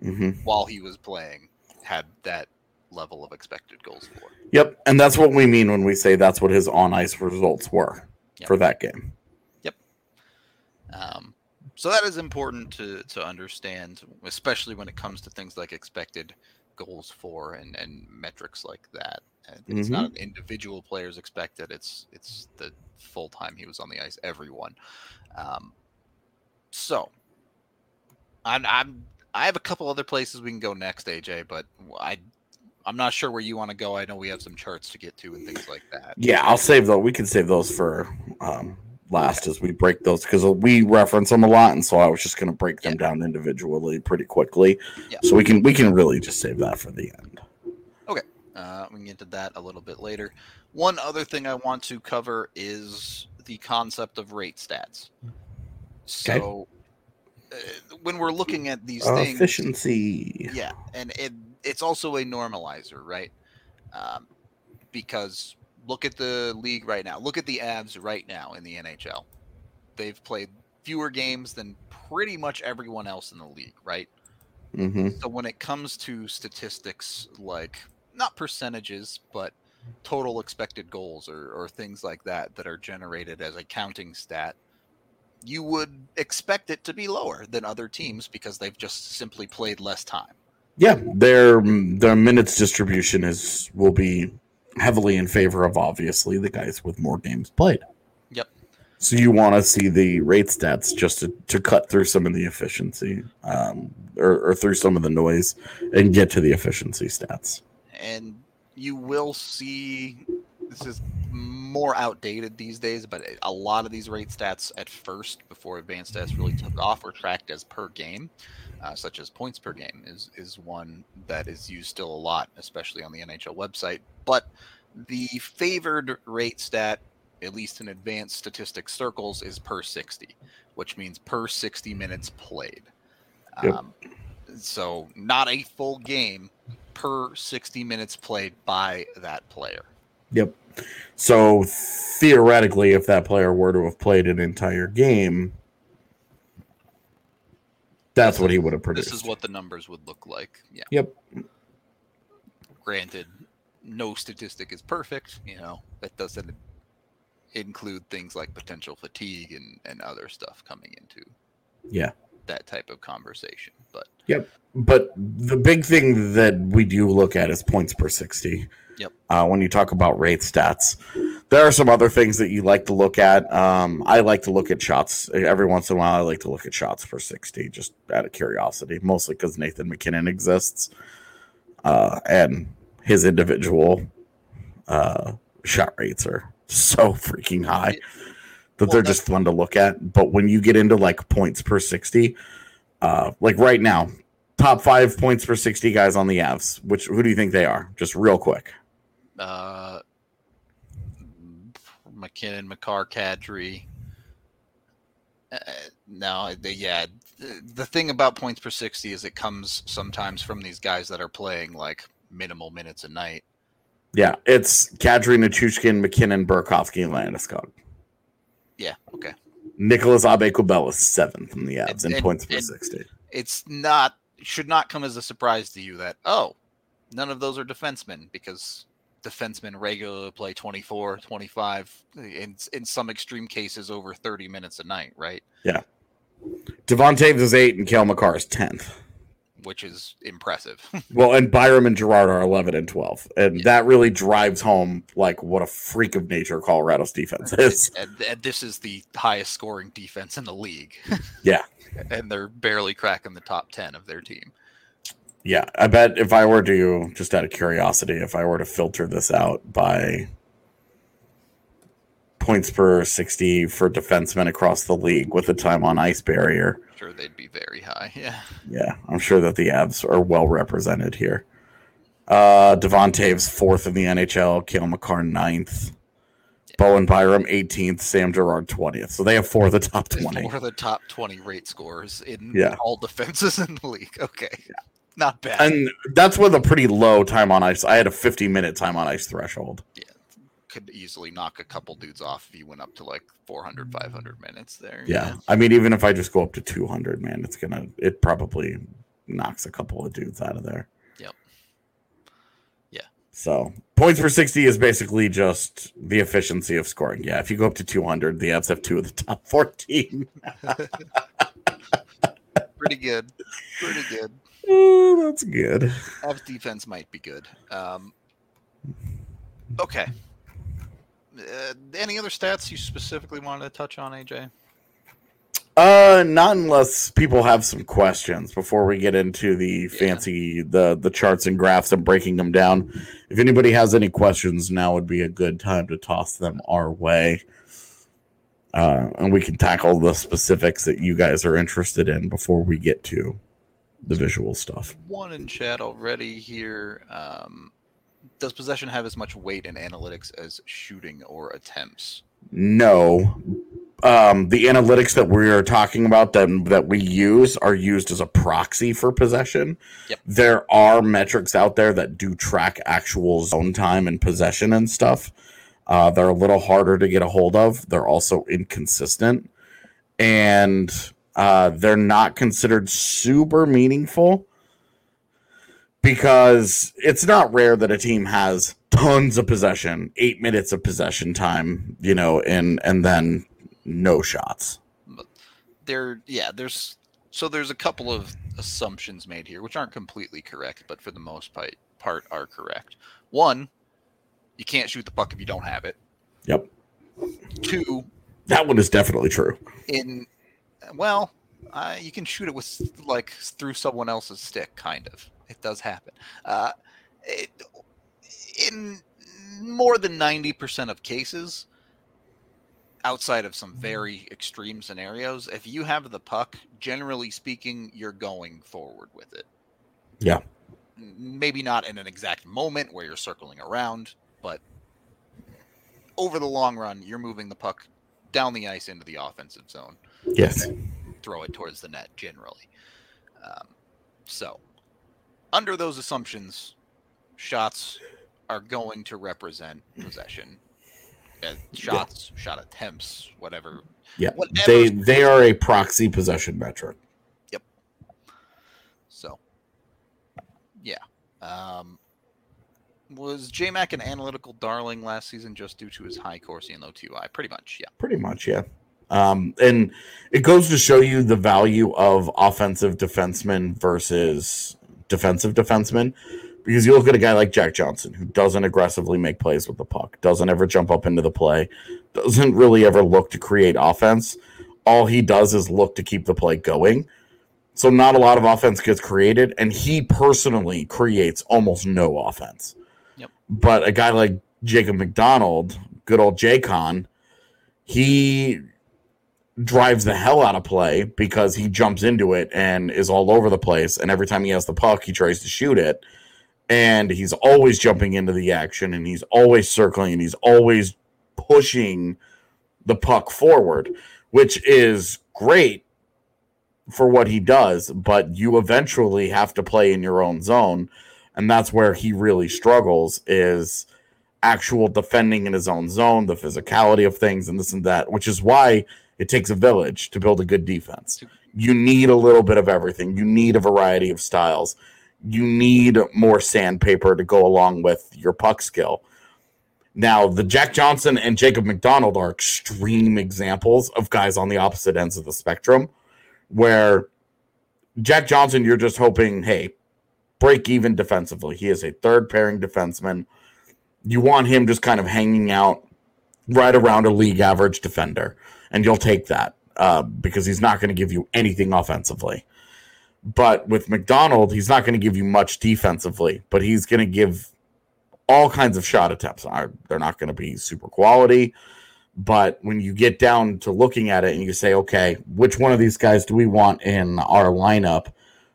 B: hmm
A: while he was playing had that level of expected goals for.
B: Yep, and that's what we mean when we say that's what his on ice results were
A: Yep.
B: for that game. Yep.
A: Um, so that is important to to understand, especially when it comes to things like expected goals for and and metrics like that. And It's not an individual player's expected; it's it's the full time he was on the ice, everyone. Um, so, I'm, I'm I have a couple other places we can go next, AJ, but I. I'm not sure where you want to go. I know we have some charts to get to and things like that.
B: Yeah, I'll save those. We can save those for um, last as we break those because we reference them a lot, and so I was just going to break them
A: Yeah.
B: down individually pretty quickly.
A: Yeah.
B: So we can we can really just save that for the end.
A: Okay, uh, we can get to that a little bit later. One other thing I want to cover is the concept of rate stats. So, uh, when we're looking at these
B: Uh,
A: things,
B: efficiency.
A: yeah, and it, it's also a normalizer, right? Um, because look at the league right now. Look at the Avs right now in the NHL. They've played fewer games than pretty much everyone else in the league, right?
B: hmm
A: So when it comes to statistics like not percentages, but total expected goals or, or things like that that are generated as a counting stat, you would expect it to be lower than other teams because they've just simply played less time.
B: Yeah, their their minutes distribution is will be heavily in favor of obviously the guys with more games played.
A: Yep.
B: So you want to see the rate stats just to, to cut through some of the efficiency, um, or, or through some of the noise, and get to the efficiency stats.
A: And you will see this is more outdated these days, but a lot of these rate stats at first, before advanced stats really took off, were tracked as per game. uh, such as points per game, is is one that is used still a lot, especially on the NHL website. But the favored rate stat, at least in advanced statistics circles, is per 60, which means per 60 minutes played.
B: Yep.
A: Um, so not a full game per 60 minutes played by that player.
B: Yep. So theoretically, if that player were to have played an entire game, that's
A: This
B: what he would have produced.
A: This is what the numbers would look like. Yeah.
B: Yep.
A: Granted, no statistic is perfect. You know that doesn't include things like potential fatigue and and other stuff coming into
B: Yeah.
A: That type of conversation. But yep.
B: But the big thing that we do look at is points per 60.
A: Yep.
B: Uh, when you talk about rate stats, there are some other things that you like to look at. Um, I like to look at shots every once in a while. I like to look at shots per 60 just out of curiosity, mostly because Nathan MacKinnon exists uh, and his individual uh, shot rates are so freaking high that
A: Well,
B: they're just fun to look at. But when you get into like points per 60, uh, like right now, top five points per 60 guys on the Avs, which who do you think they are? Just real quick.
A: uh, MacKinnon, Makar, Kadri. Uh, no, they, yeah. The, the thing about points per 60 is it comes sometimes from these guys that are playing like minimal minutes a night.
B: Yeah, it's Kadri, Nichushkin, MacKinnon, Burakovsky, and Landeskog.
A: Yeah, okay.
B: Nicolas Aube-Kubel is seventh in the Avs
A: And-
B: in points per 60.
A: It's not should not come as a surprise to you that oh, none of those are defensemen because defensemen regularly play 24, 25 in in some extreme cases over 30 minutes a night, right?
B: Devon Toews is eight and Cale Makar is 10th.
A: Which is impressive.
B: well, and Byram and Girard are 11 and 12. And yeah. that really drives home like what a freak of nature Colorado's defense is.
A: And, and this is the highest scoring defense in the league.
B: yeah.
A: and they're barely cracking the top 10 of their team.
B: Yeah, I bet if I were to just out of curiosity, if I were to filter this out by points per 60 for defensemen across the league with the time on ice barrier.
A: I'm Sure, they'd be very high. Yeah.
B: Yeah, I'm sure that the Avs are well represented here. Uh, Devon fourth in the NHL, Cale Makar ninth, yeah. Bowen Byram 18th, Sam Girard 20th. So they have four of the top 20.
A: Four of the top 20 rate scores in
B: yeah.
A: all defenses in the league. Okay. Yeah. Not bad.
B: And that's with a pretty low time on ice. I had a 50 minute time on ice threshold.
A: Yeah could easily knock a couple dudes off if you went up to like 400 500 minutes there
B: yeah i mean even if i just go up to 200 man it's gonna it probably knocks a couple of dudes out of there.
A: Yep. Yeah.
B: So points per 60 is basically just the efficiency of scoring. Yeah if you go up to 200 the Avs have two of the top 14
A: pretty good. Pretty good.
B: Oh that's good.
A: Avs defense might be good. Um okay uh, any other stats you specifically wanted to touch on, AJ?
B: Uh, not unless people have some questions before we get into the yeah. fancy the the charts and graphs and breaking them down. If anybody has any questions, now would be a good time to toss them our way. Uh, and we can tackle the specifics that you guys are interested in before we get to the visual stuff.
A: One in chat already here. Um, does possession have as much weight in analytics as shooting or attempts?
B: No. Um, the analytics that we are talking about that that we use are used as a proxy for possession.
A: Yep.
B: There are metrics out there that do track actual zone time and possession and stuff. Uh, they're a little harder to get a hold of. They're also inconsistent, and uh, they're not considered super meaningful because it's not rare that a team has tons of possession, eight minutes of possession time, you know, and and then no shots.
A: There, yeah, there's so there's a couple of assumptions made here, which aren't completely correct, but for the most part, part are correct. One, you can't shoot the puck if you don't have it.
B: Yep.
A: Two,
B: that one is definitely true.
A: In well, uh, you can shoot it with like through someone else's stick, kind of. It does happen. Uh, it, in more than 90% of cases, outside of some very extreme scenarios, if you have the puck, generally speaking, you're going forward with it.
B: Yeah.
A: Maybe not in an exact moment where you're circling around, but over the long run, you're moving the puck down the ice into the offensive zone.
B: Yes.
A: Throw it towards the net generally. Um, so under those assumptions, shots are going to represent possession. Uh, shots, yeah. shot attempts, whatever.
B: Yeah, they they are a proxy possession metric.
A: Yep. So, yeah. Um, was JMac an analytical darling last season just due to his high Corsi and low TOI? Pretty much, yeah.
B: Pretty much, yeah. Um, and it goes to show you the value of offensive defensemen versus defensive defenseman because you look at a guy like Jack Johnson who doesn't aggressively make plays with the puck, doesn't ever jump up into the play, doesn't really ever look to create offense. All he does is look to keep the play going. So not a lot of offense gets created, and he personally creates almost no offense.
A: Yep.
B: But a guy like Jacob MacDonald, good old Jaycon, he drives the hell out of play because he jumps into it and is all over the place. And every time he has the puck, he tries to shoot it. And he's always jumping into the action and he's always circling and he's always pushing the puck forward, which is great for what he does. But you eventually have to play in your own zone. And that's where he really struggles is actual defending in his own zone, the physicality of things, and this and that, which is why it takes a village to build a good defense. You need a little bit of everything. You need a variety of styles. You need more sandpaper to go along with your puck skill. Now, the Jack Johnson and Jacob MacDonald are extreme examples of guys on the opposite ends of the spectrum where Jack Johnson, you're just hoping, hey, break even defensively. He is a third pairing defenseman. You want him just kind of hanging out right around a league average defender, and you'll take that uh, because he's not going to give you anything offensively. But with MacDonald, he's not going to give you much defensively, but he's going to give all kinds of shot attempts. They're not going to be super quality. But when you get down to looking at it and you say, okay, which one of these guys do we want in our lineup?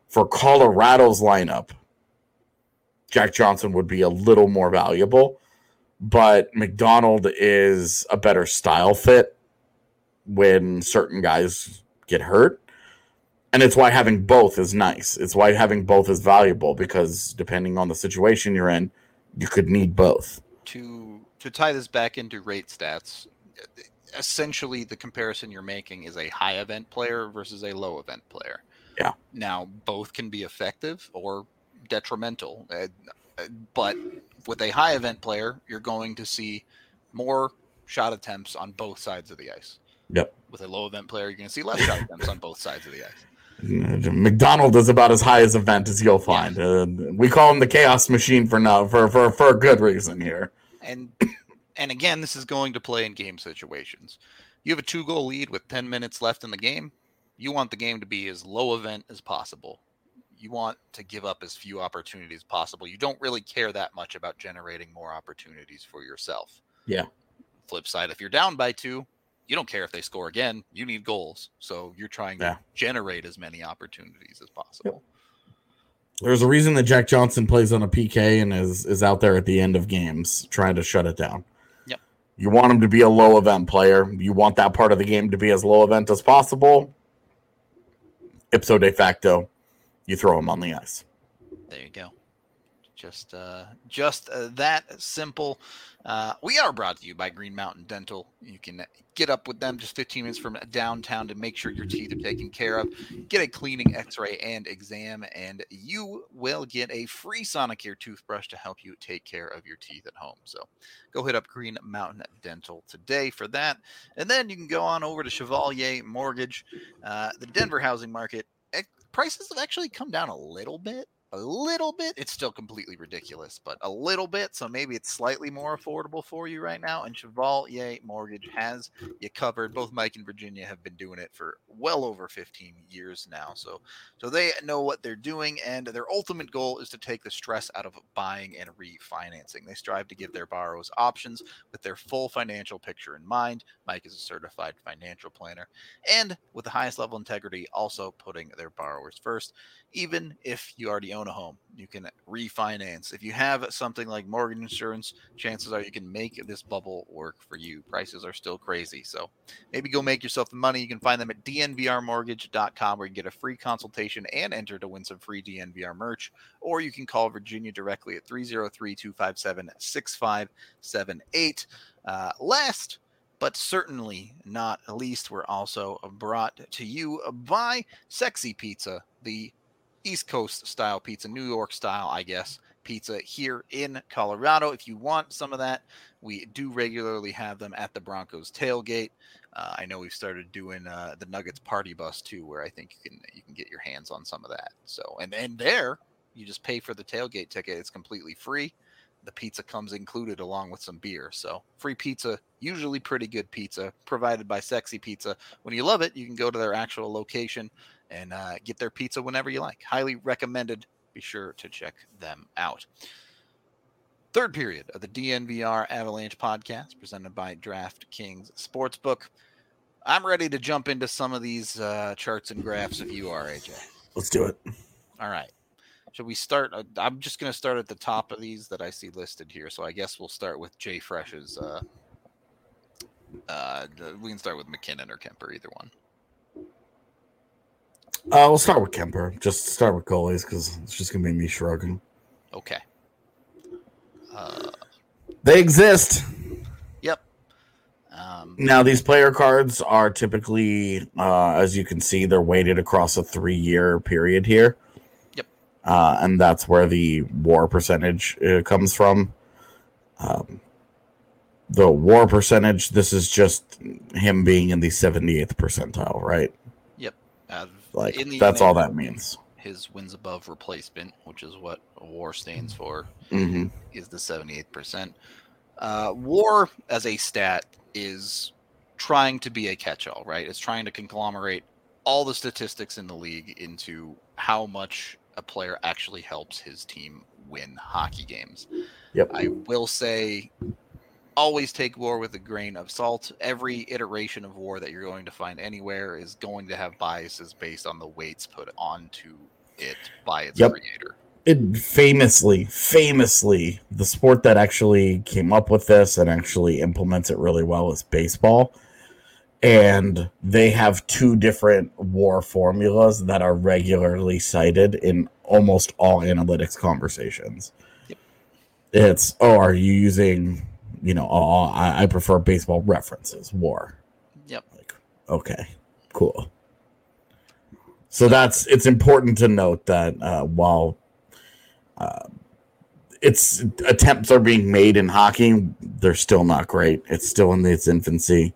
B: For Colorado's lineup, Jack Johnson would be a little more valuable, but MacDonald is a better style fit when certain guys get hurt. And it's why having both is nice. It's why having both is valuable because depending on the situation you're in, you could need both.
A: To to tie this back into rate stats, essentially the comparison you're making is a high event player versus a low event player.
B: Yeah.
A: Now both can be effective or detrimental, uh, but with a high event player, you're going to see more shot attempts on both sides of the ice.
B: Yep.
A: With a low event player, you're going to see less shot attempts on both sides of the ice.
B: MacDonald is about as high as event as you'll find. Yeah. Uh, we call him the chaos machine for now, for, for for a good reason here.
A: And and again, this is going to play in game situations. You have a two goal lead with 10 minutes left in the game. You want the game to be as low event as possible. You want to give up as few opportunities as possible. You don't really care that much about generating more opportunities for yourself.
B: Yeah.
A: Flip side, if you're down by two, you don't care if they score again. You need goals. So you're trying to generate as many opportunities as possible.
B: There's a reason that Jack Johnson plays on a PK and is, is out there at the end of games trying to shut it down. Yep. You want him to be a low event player. You want that part of the game to be as low event as possible. Ipso de facto, you throw him on the ice.
A: There you go. Just uh, just uh, that simple. Uh, we are brought to you by Green Mountain Dental. You can get up with them just 15 minutes from downtown to make sure your teeth are taken care of. Get a cleaning, x ray, and exam, and you will get a free Sonicare toothbrush to help you take care of your teeth at home. So go hit up Green Mountain Dental today for that. And then you can go on over to Chevalier Mortgage. Uh, the Denver housing market eh, prices have actually come down a little bit a little bit. It's still completely ridiculous, but a little bit. So maybe it's slightly more affordable for you right now. And Chevalier Mortgage has you covered. Both Mike and Virginia have been doing it for well over 15 years now. So so they know what they're doing, and their ultimate goal is to take the stress out of buying and refinancing. They strive to give their borrowers options with their full financial picture in mind. Mike is a certified financial planner, and with the highest level integrity, also putting their borrowers first even if you already own a home. You can refinance. If you have something like mortgage insurance, chances are you can make this bubble work for you. Prices are still crazy. So maybe go make yourself the money. You can find them at dnvrmortgage.com where you can get a free consultation and enter to win some free DNVR merch. Or you can call Virginia directly at 303 257 6578. Uh, last, but certainly not least, we're also brought to you by Sexy Pizza, the East Coast style pizza, New York style, I guess, pizza here in Colorado. If you want some of that, we do regularly have them at the Broncos tailgate. Uh, I know we've started doing uh, the Nuggets party bus too, where I think you can you can get your hands on some of that. So and and there you just pay for the tailgate ticket; it's completely free. The pizza comes included along with some beer. So free pizza, usually pretty good pizza, provided by Sexy Pizza. When you love it, you can go to their actual location and uh, get their pizza whenever you like. Highly recommended. Be sure to check them out. Third period of the DNVR Avalanche podcast presented by DraftKings Sportsbook. I'm ready to jump into some of these uh, charts and graphs if you are, AJ.
B: Let's do it.
A: All right. Should we start? Uh, I'm just going to start at the top of these that I see listed here. So I guess we'll start with JFresh's. Uh, uh, we can start with MacKinnon or Kuemper, either one.
B: Uh, we'll start with Kuemper. Just start with goalies because it's just gonna be me shrugging.
A: Okay.
B: Uh, they exist.
A: Yep.
B: Um, now these player cards are typically, uh, as you can see, they're weighted across a three-year period here.
A: Yep.
B: Uh, and that's where the WAR percentage uh, comes from. Um, the WAR percentage. This is just him being in the 78th percentile, right?
A: Uh,
B: Like
A: in the
B: that's all that means.
A: His wins above replacement, which is what WAR stands for,
B: hmm
A: is the 78%. Uh, WAR as a stat is trying to be a catch-all, right? It's trying to conglomerate all the statistics in the league into how much a player actually helps his team win hockey games.
B: Yep.
A: I will say always take war with a grain of salt. Every iteration of war that you're going to find anywhere is going to have biases based on the weights put onto it by its
B: Yep.
A: creator.
B: it famously, famously, the sport that actually came up with this and actually implements it really well is baseball. And they have two different war formulas that are regularly cited in almost all analytics conversations.
A: Yep.
B: It's, oh, are you using, you know, oh, I, I prefer baseball references, war.
A: Yep.
B: Like, okay, cool. So that's it's important to note that uh, while uh, its attempts are being made in hockey, they're still not great. It's still in its infancy,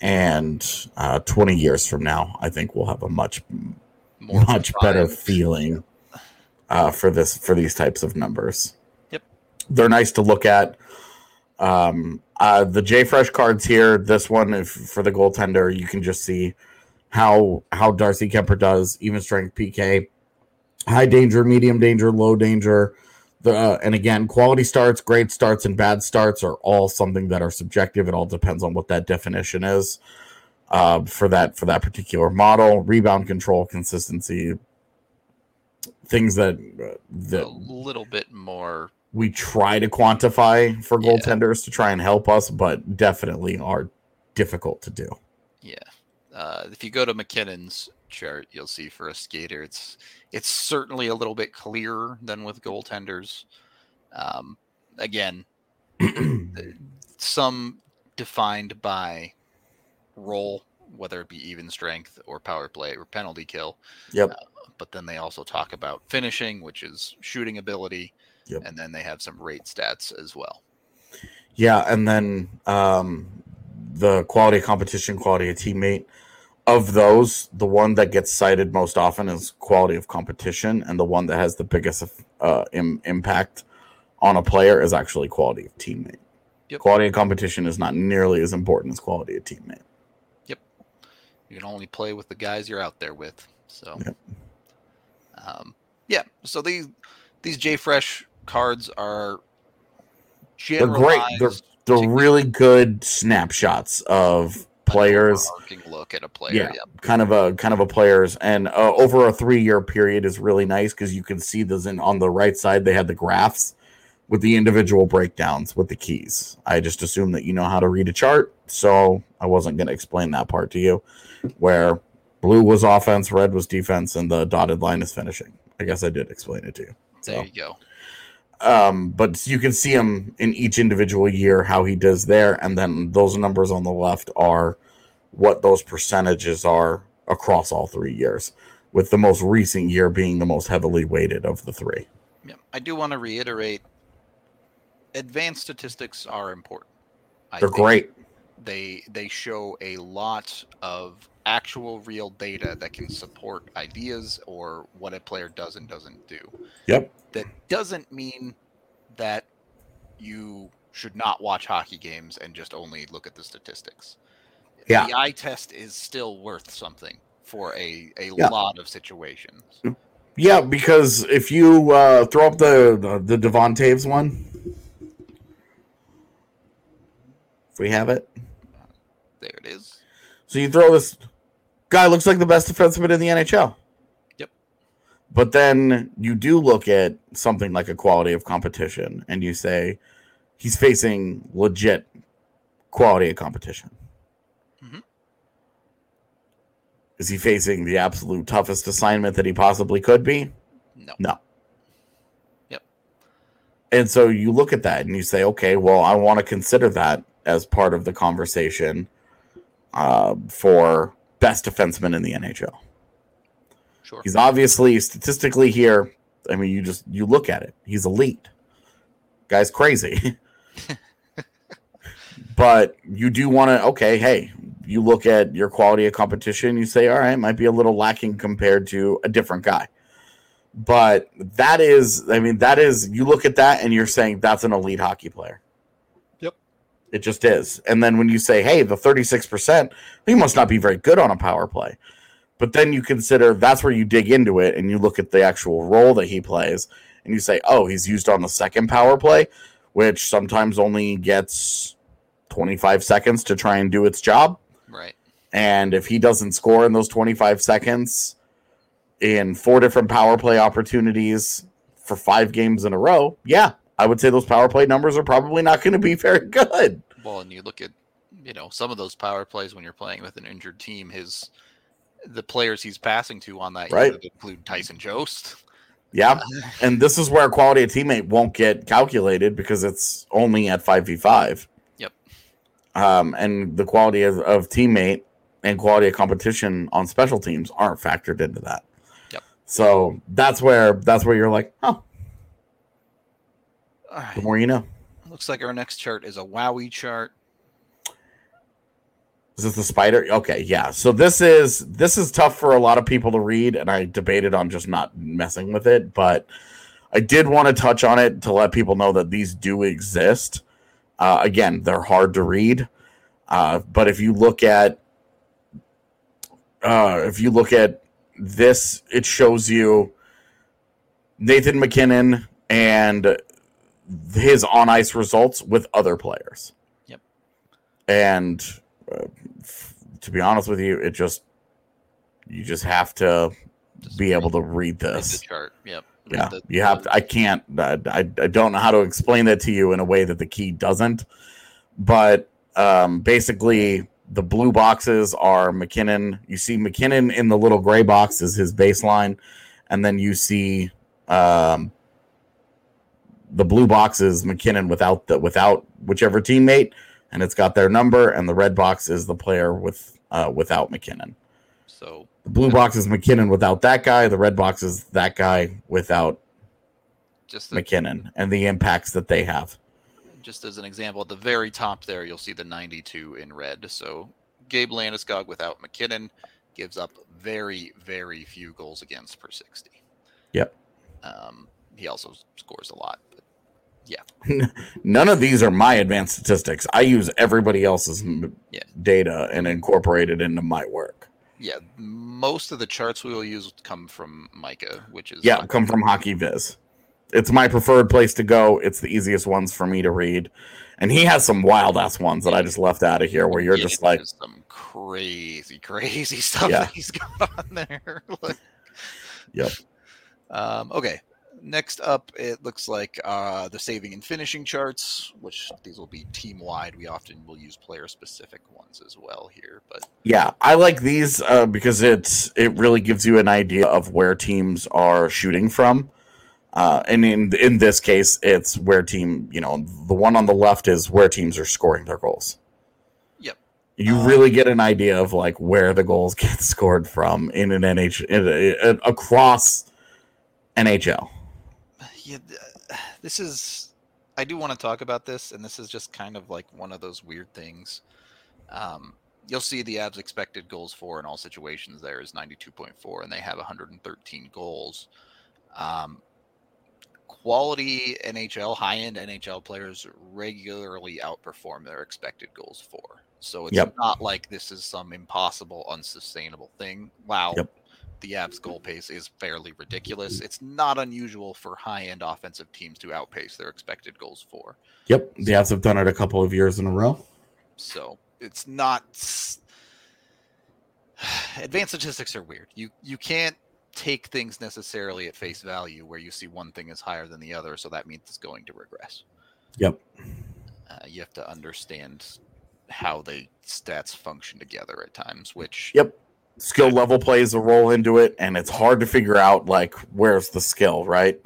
B: and uh, twenty years from now, I think we'll have a much
A: More
B: much better feeling uh, for this for these types of numbers.
A: Yep.
B: they're nice to look at. Um, uh, the JFresh cards here. This one, if for the goaltender, you can just see how how Darcy Kuemper does even strength PK, high danger, medium danger, low danger. The uh, and again, quality starts, great starts, and bad starts are all something that are subjective. It all depends on what that definition is uh, for that for that particular model. Rebound control, consistency, things that uh,
A: a little bit more
B: we try to quantify for
A: Yeah.
B: goaltenders to try and help us, but definitely are difficult to do.
A: Yeah. Uh, if you go to MacKinnon's chart, you'll see for a skater, it's it's certainly a little bit clearer than with goaltenders. Um, again, some defined by role, whether it be even strength or power play or penalty kill.
B: Yep.
A: But then they also talk about finishing, which is shooting ability,
B: Yep.
A: and then they have some rate stats as well.
B: Yeah, and then um, the quality of competition, quality of teammate. Of those, the one that gets cited most often is quality of competition, and the one that has the biggest uh, Im- impact on a player is actually quality of teammate.
A: Yep.
B: Quality of competition is not nearly as important as quality of teammate. Yep.
A: You can only play with the guys you're out there with. So,
B: Yep.
A: um, yeah. So these these JFresh cards are
B: They're great. They're they're really good snapshots of players.
A: look at a player.
B: Yeah,
A: Yep.
B: kind of a kind of a players, and uh, over a three year period is really nice because you can see those in on the right side. They had the graphs with the individual breakdowns with the keys. I just assume that you know how to read a chart, so I wasn't going to explain that part to you. Where blue was offense, red was defense, and the dotted line is finishing. I guess I did explain it to you.
A: There
B: So
A: you go.
B: Um, but you can see him in each individual year how he does there, and then those numbers on the left are what those percentages are across all three years, with the most recent year being the most heavily weighted of the three.
A: Yeah. I do want to reiterate advanced statistics are important. I
B: They're great.
A: They they show a lot of actual real data that can support ideas or what a player does and doesn't do.
B: Yep.
A: That doesn't mean that you should not watch hockey games and just only look at the statistics.
B: Yeah.
A: The eye test is still worth something for a, a
B: Yeah.
A: lot of situations.
B: Yeah, because if you uh, throw up the the, the Devon Toews one, if we have it,
A: There it is.
B: So you throw this guy looks like the best defenseman in the NHL. But then you do look at something like a quality of competition and you say he's facing legit quality of competition.
A: Mhm.
B: Is he facing the absolute toughest assignment that he possibly could be?
A: No.
B: No.
A: Yep.
B: And so you look at that and you say, okay, well, I want to consider that as part of the conversation uh, for best defenseman in the NHL.
A: Sure.
B: He's obviously statistically here. I mean, you just you look at it. He's elite. Guy's crazy. but you do want to okay, hey, you look at your quality of competition, you say, all right, might be a little lacking compared to a different guy. But that is, I mean, that is, you look at that and you're saying that's an elite hockey player.
A: Yep.
B: It just is. And then when you say, hey, the 36%, he must not be very good on a power play. But then you consider that's where you dig into it and you look at the actual role that he plays and you say, oh, he's used on the second power play, which sometimes only gets 25 seconds to try and do its job.
A: Right.
B: And if he doesn't score in those 25 seconds in four different power play opportunities for five games in a row, yeah, I would say those power play numbers are probably not going to be very good.
A: Well, and you look at, you know, some of those power plays when you're playing with an injured team, his the players he's passing to on that
B: right.
A: include Tyson Jost.
B: Yeah. and this is where quality of teammate won't get calculated because it's only at 5v5.
A: Yep.
B: Um, and the quality of, of teammate and quality of competition on special teams aren't factored into that.
A: Yep.
B: So that's where that's where you're like, oh,
A: right.
B: the more you know.
A: Looks like our next chart is a Wowie chart.
B: Is this the spider? Okay, yeah. So this is this is tough for a lot of people to read, and I debated on just not messing with it, but I did want to touch on it to let people know that these do exist. Uh, again, they're hard to read, uh, but if you look at uh, if you look at this, it shows you Nathan MacKinnon and his on ice results with other players.
A: Yep.
B: And uh, to be honest with you, it just you just have to
A: Just
B: be able to read this.
A: chart. Yep. Read
B: Yeah,
A: the-
B: you have. To, I can't. I, I I don't know how to explain that to you in a way that the key doesn't. But um, basically, the blue boxes are MacKinnon. You see MacKinnon in the little gray box is his baseline, and then you see um, the blue box is MacKinnon without the without whichever teammate, and it's got their number, and the red box is the player with uh, without MacKinnon.
A: So
B: The blue box is MacKinnon without that guy. The red box is that guy without
A: just the,
B: MacKinnon and the impacts that they have.
A: just as an example, at the very top there, you'll see the 92 in red. So Gabe Landeskog without MacKinnon gives up very, very few goals against per 60.
B: Yep.
A: Um, he also scores a lot. But
B: None of these are my advanced statistics. I use everybody else's
A: Yeah.
B: data and incorporate it into my work.
A: yeah, most of the charts we will use come from Micah, which is
B: Yeah, come from HockeyViz. It's my preferred place to go. It's the easiest ones for me to read. And he has some wild ass ones that I just left out of here where you're
A: Yeah,
B: just like,
A: some crazy, crazy stuff
B: Yeah.
A: that he's got on there. Like-
B: Yep.
A: Um, okay. Next up, it looks like uh, the saving and finishing charts, which these will be team wide. We often will use player specific ones as well here, but
B: Yeah, I like these uh, because it's it really gives you an idea of where teams are shooting from. Uh, and in in this case, it's where team you know the one on the left is where teams are scoring their goals.
A: Yep.
B: You
A: Um,
B: really get an idea of like where the goals get scored from in an NH in a, in- across NHL.
A: Yeah, this is. I do want to talk about this, and this is just kind of like one of those weird things. Um, you'll see the Avs expected goals for in all situations there is 92.4, and they have 113 goals. Um, quality NHL, high end NHL players regularly outperform their expected goals for. So it's
B: Yep.
A: not like this is some impossible, unsustainable thing. Wow.
B: Yep.
A: The Avs goal pace is fairly ridiculous. It's not unusual for high end offensive teams to outpace their expected goals for.
B: Yep, the Avs have done it a couple of years in a row.
A: So it's not advanced statistics are weird. You you can't take things necessarily at face value where you see one thing is higher than the other, so that means it's going to regress.
B: Yep.
A: Uh, you have to understand how the stats function together at times, which
B: Yep. Skill level plays a role into it, and it's hard to figure out like where's the skill, right?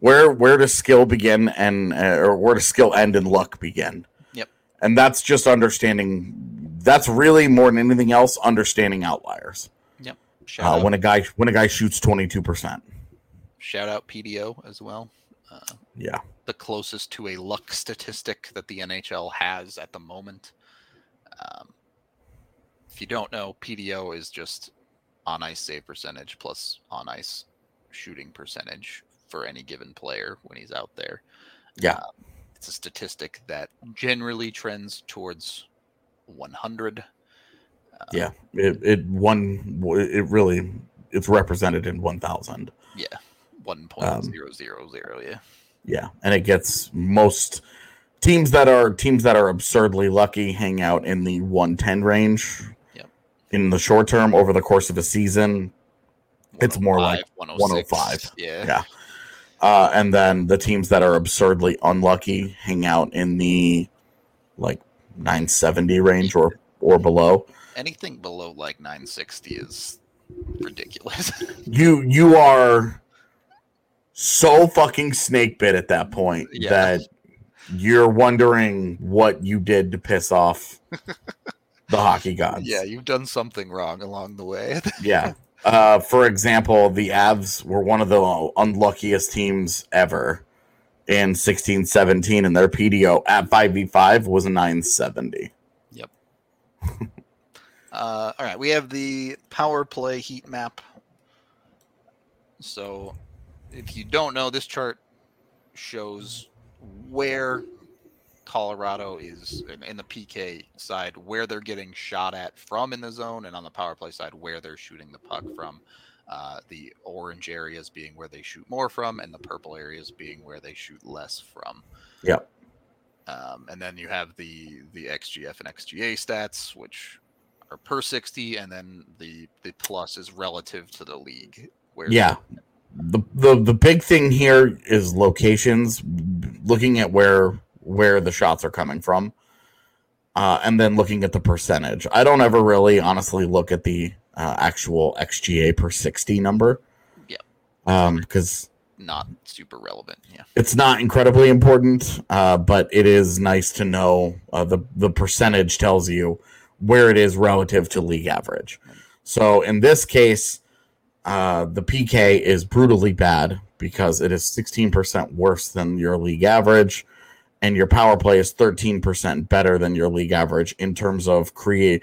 B: Where where does skill begin and uh, or where does skill end and luck begin?
A: Yep.
B: And that's just understanding. That's really more than anything else, understanding outliers. Yep.
A: Shout,
B: Uh,
A: out,
B: when a guy when a guy shoots twenty two percent,
A: shout out PDO as well. Uh,
B: yeah,
A: the closest to a luck statistic that the NHL has at the moment. Um, if you don't know, PDO is just on ice save percentage plus on ice shooting percentage for any given player when he's out there.
B: Yeah.
A: Uh, it's a statistic that generally trends towards 100. Uh,
B: yeah, it it one it really it's represented in one thousand.
A: Yeah, one um, zero zero zero. Yeah.
B: Yeah, and it gets most teams that are teams that are absurdly lucky hang out in the 110 range. In the short term, over the course of a season, it's more like 105.
A: Yeah.
B: Yeah. Uh, and then the teams that are absurdly unlucky hang out in the like 970 range or or below.
A: Anything below like 960 is ridiculous.
B: you you are so fucking snake bit at that point yeah. that you're wondering what you did to piss off the hockey gods.
A: Yeah, you've done something wrong along the way.
B: yeah. Uh, for example, the Avs were one of the unluckiest teams ever in 16 17, and their PDO at 5v5 was a 970.
A: Yep. uh, all right, we have the power play heat map. So, if you don't know, this chart shows where Colorado is in the PK side, where they're getting shot at from in the zone, and on the power play side, where they're shooting the puck from. Uh, the orange areas being where they shoot more from, and the purple areas being where they shoot less from.
B: Yep.
A: Um, and then you have the the XGF and XGA stats, which are per sixty, and then the the plus is relative to the league.
B: Where yeah, the the the big thing here is locations. Looking at where where the shots are coming from, uh, and then looking at the percentage. I don't ever really honestly look at the uh, actual XGA per 60 number.
A: Yeah.
B: Um, because
A: not super relevant. Yeah.
B: It's not incredibly important, uh, but it is nice to know uh, the the percentage tells you where it is relative to league average. So in this case, uh, the PK is brutally bad because it is 16% worse than your league average, and your power play is 13% better than your league average in terms of create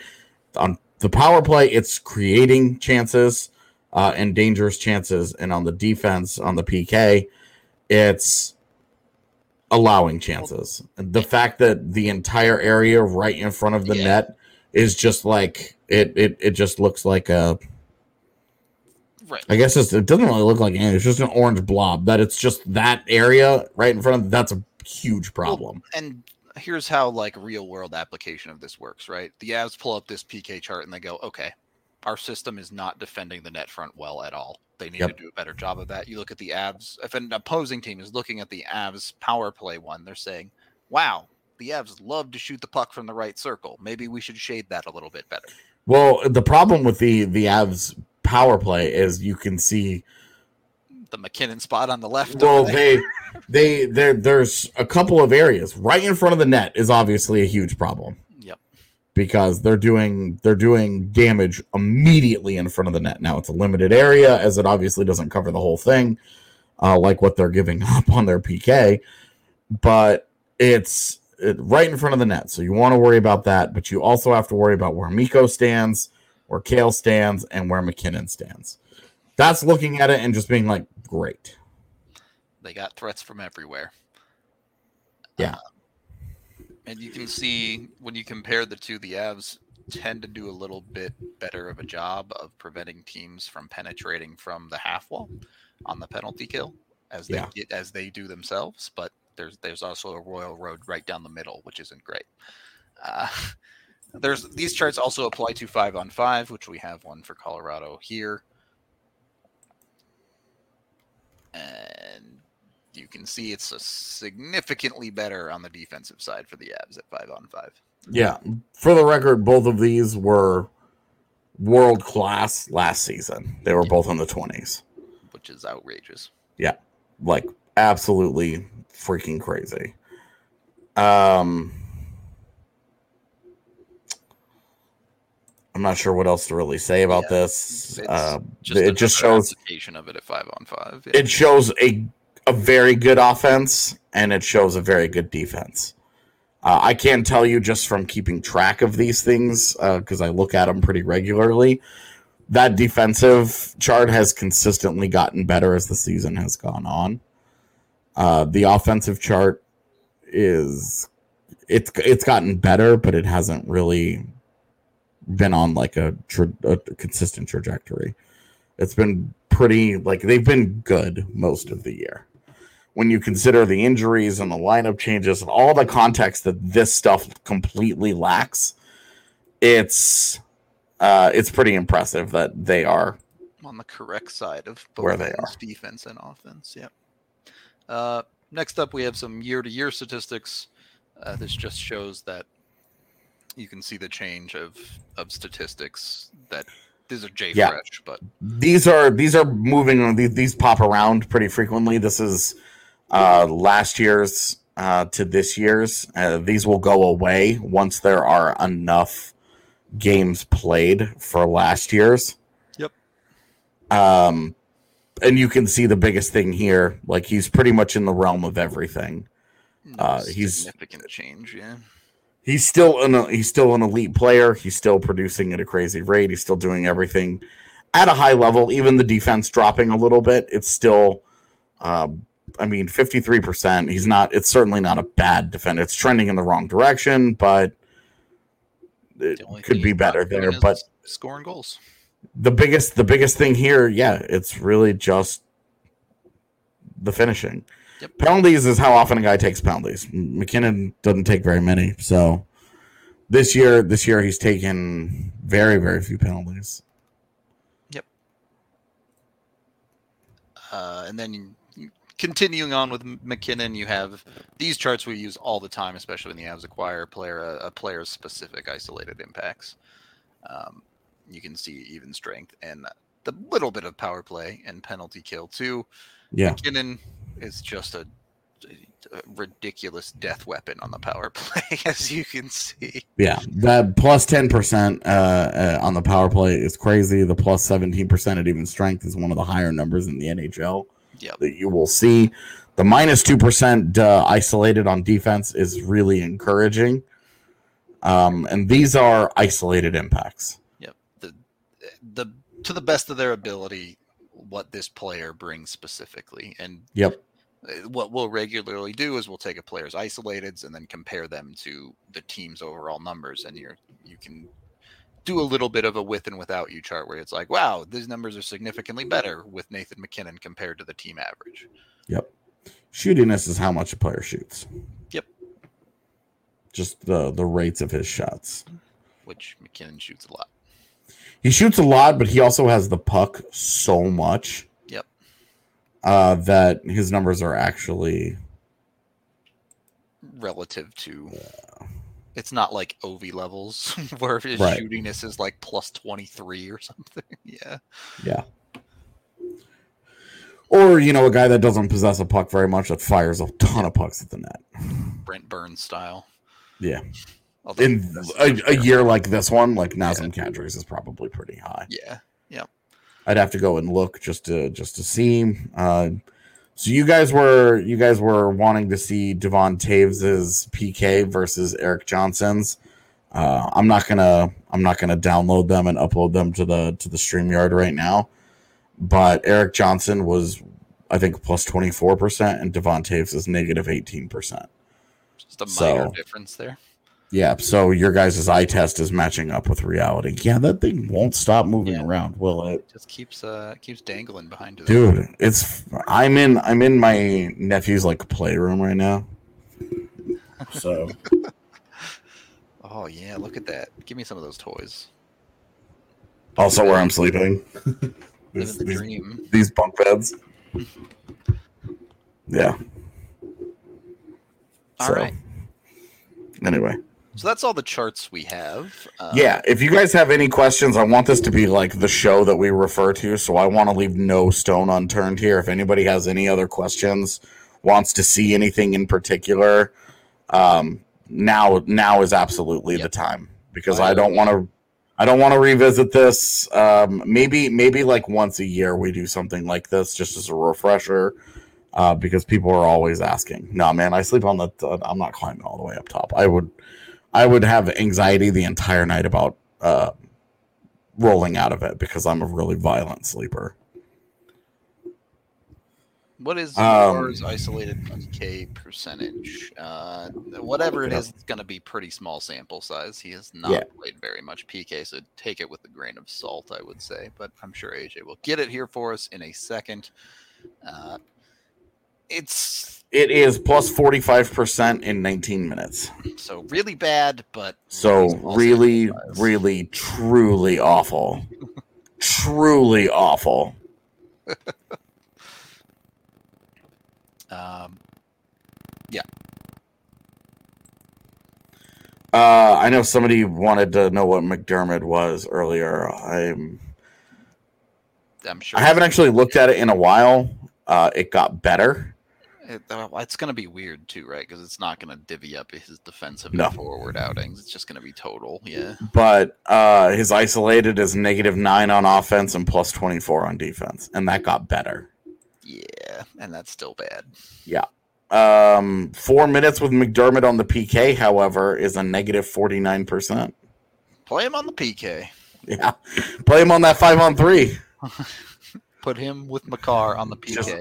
B: on the power play, it's creating chances uh, and dangerous chances, and on the defense, on the PK, it's allowing chances. The fact that the entire area right in front of the yeah. net is just like it, it, it just looks like a.
A: Right.
B: I guess it doesn't really look like anything. It's just an orange blob. That it's just that area right in front of that's a huge problem.
A: Well, and here's how like real world application of this works, right? The Avs pull up this PK chart and they go, okay, our system is not defending the net front well at all. They need yep. to do a better job of that. You look at the Avs. If an opposing team is looking at the Avs power play one, they're saying, wow, the Avs love to shoot the puck from the right circle. Maybe we should shade that a little bit better.
B: Well, the problem with the the Avs power play is you can see
A: the MacKinnon spot on the left.
B: Well, they they there there's a couple of areas right in front of the net is obviously a huge problem.
A: Yep.
B: Because they're doing they're doing damage immediately in front of the net. Now it's a limited area as it obviously doesn't cover the whole thing, uh, like what they're giving up on their PK, but it's it, right in front of the net. So you want to worry about that, but you also have to worry about where Mikko stands, where Cale stands, and where MacKinnon stands. That's looking at it and just being like, great.
A: They got threats from everywhere.
B: Yeah.
A: Uh, and you can see when you compare the two, the Avs tend to do a little bit better of a job of preventing teams from penetrating from the half wall on the penalty kill as they yeah. get as they do themselves. But there's there's also a royal road right down the middle, which isn't great. Uh, there's these charts also apply to five on five, which we have one for Colorado here. And you can see it's significantly better on the defensive side for the Avs at five on five.
B: Yeah, for the record, both of these were world class last season. They were yeah. both in the twenties,
A: which is outrageous.
B: Yeah, like absolutely freaking crazy. Um, I'm not sure what else to really say about yeah, this. Uh, just it just shows
A: of it at five on five.
B: Yeah. It shows a a very good offense and it shows a very good defense. Uh, I can tell you just from keeping track of these things because uh, I look at them pretty regularly. That defensive chart has consistently gotten better as the season has gone on. Uh, the offensive chart is it's it's gotten better, but it hasn't really been on like a, tra- a consistent trajectory. It's been pretty like they've been good most of the year. When you consider the injuries and the lineup changes and all the context that this stuff completely lacks, it's uh, it's pretty impressive that they are
A: on the correct side of both
B: where they are
A: defense and offense. Yep. Uh, next up, we have some year-to-year statistics. Uh, this just shows that you can see the change of of statistics that these are J
B: Yeah.
A: Fresh, but
B: these are these are moving these, these pop around pretty frequently this is uh last year's uh to this year's uh, these will go away once there are enough games played for last year's
A: Yep.
B: um and you can see the biggest thing here like he's pretty much in the realm of everything
A: no
B: Uh, he's-
A: significant change. Yeah.
B: He's still an he's still an elite player. He's still producing at a crazy rate. He's still doing everything at a high level. Even the defense dropping a little bit, it's still. Um, I mean, fifty three percent. He's not. It's certainly not a bad defender. It's trending in the wrong direction, but it could be better there. But
A: scoring goals.
B: the biggest the biggest thing here, yeah, it's really just the finishing.
A: Yep.
B: Penalties is how often a guy takes penalties. MacKinnon doesn't take very many, so this year this year he's taken very very few penalties. Yep.
A: Uh, and then continuing on with MacKinnon, you have these charts we use all the time, especially when the Avs acquire a player, a, a player's specific isolated impacts. Um, you can see even strength and the little bit of power play and penalty kill too.
B: Yeah,
A: MacKinnon is just a, a ridiculous death weapon on the power play, as you can see.
B: yeah. That plus ten percent uh, uh, on the power play is crazy. The plus seventeen percent at even strength is one of the higher numbers in the NHL.
A: Yep.
B: that you will see. The minus two percent uh, isolated on defense is really encouraging, um, and these are isolated impacts.
A: Yep. The the to the best of their ability, what this player brings specifically, and
B: Yep.
A: Uh, what we'll regularly do is we'll take a player's isolateds and then compare them to the team's overall numbers, and you're you can do a little bit of a with and without you chart where it's like, wow, these numbers are significantly better with Nathan MacKinnon compared to the team average.
B: Yep. Shootiness is how much a player shoots.
A: Yep.
B: Just the the rates of his shots.
A: Which MacKinnon shoots a lot.
B: He shoots a lot, but he also has the puck so much.
A: Yep.
B: Uh, that his numbers are actually
A: relative to it's not like OV levels where his
B: Right.
A: shootiness is like plus 23 or something. yeah.
B: Yeah. Or, you know, a guy that doesn't possess a puck very much that fires a ton of pucks at the net.
A: Brent Burns style.
B: Yeah.
A: Although
B: In a, a year like this one, like Nazem Kadri's is probably pretty high.
A: Yeah. Yeah.
B: I'd have to go and look just to just to see. Uh, so you guys were you guys were wanting to see Devon Toews's PK versus Erik Johnson's. Uh, I'm not gonna I'm not gonna download them and upload them to the to the Streamyard right now. But Erik Johnson was I think plus twenty four percent and Devon Toews is negative eighteen percent.
A: Just a minor
B: So-
A: difference there.
B: Yeah, so your guys' eye test is matching up with reality. Yeah, that thing won't stop moving
A: Yeah.
B: around, will it?
A: Just keeps uh keeps dangling behind it.
B: dude it's i'm in i'm in my nephew's like playroom right now so
A: Oh yeah, look at that. Give me some of those toys.
B: also where i'm sleeping these,
A: the
B: these,
A: dream.
B: these bunk beds yeah
A: All
B: so
A: right.
B: anyway
A: So that's all the charts we have. Uh,
B: yeah if you guys have any questions i want this to be like the show that we refer to so i want to leave no stone unturned here if anybody has any other questions wants to see anything in particular um now now is absolutely the time because
A: By
B: i don't want to i don't want to revisit this um maybe maybe like once a year we do something like this just as a refresher uh, because people are always asking. No, man, I sleep on the. I'm not climbing all the way up top. I would, I would have anxiety the entire night about uh, rolling out of it because I'm a really violent sleeper.
A: What is
B: Um,
A: yours isolated PK percentage? Uh, whatever it
B: it
A: is, it's going to be pretty small sample size. He has not
B: Yeah.
A: played very much PK, so take it with a grain of salt, I would say. But I'm sure AJ will get it here for us in a second. Uh, it's
B: It is plus 45% in 19 minutes.
A: so really bad, but
B: So really, really, truly awful. truly awful.
A: Um, yeah.
B: Uh, I know somebody wanted to know what MacDermid was earlier. I'm
A: I'm sure
B: I haven't actually looked at it in a while. Uh, it got better.
A: It, it's going to be weird too, right? Because it's not going to divvy up his defensive
B: No.
A: forward outings. It's just going to be total. Yeah.
B: but uh, his isolated is negative nine on offense and plus 24 on defense, and that got better.
A: Yeah. And that's still bad. Yeah.
B: Um, four minutes with MacDermid on the PK, however, is a negative 49%.
A: Play him on the PK.
B: Yeah. Play him on that five on three.
A: Put him with Makar on the PK.
B: Just-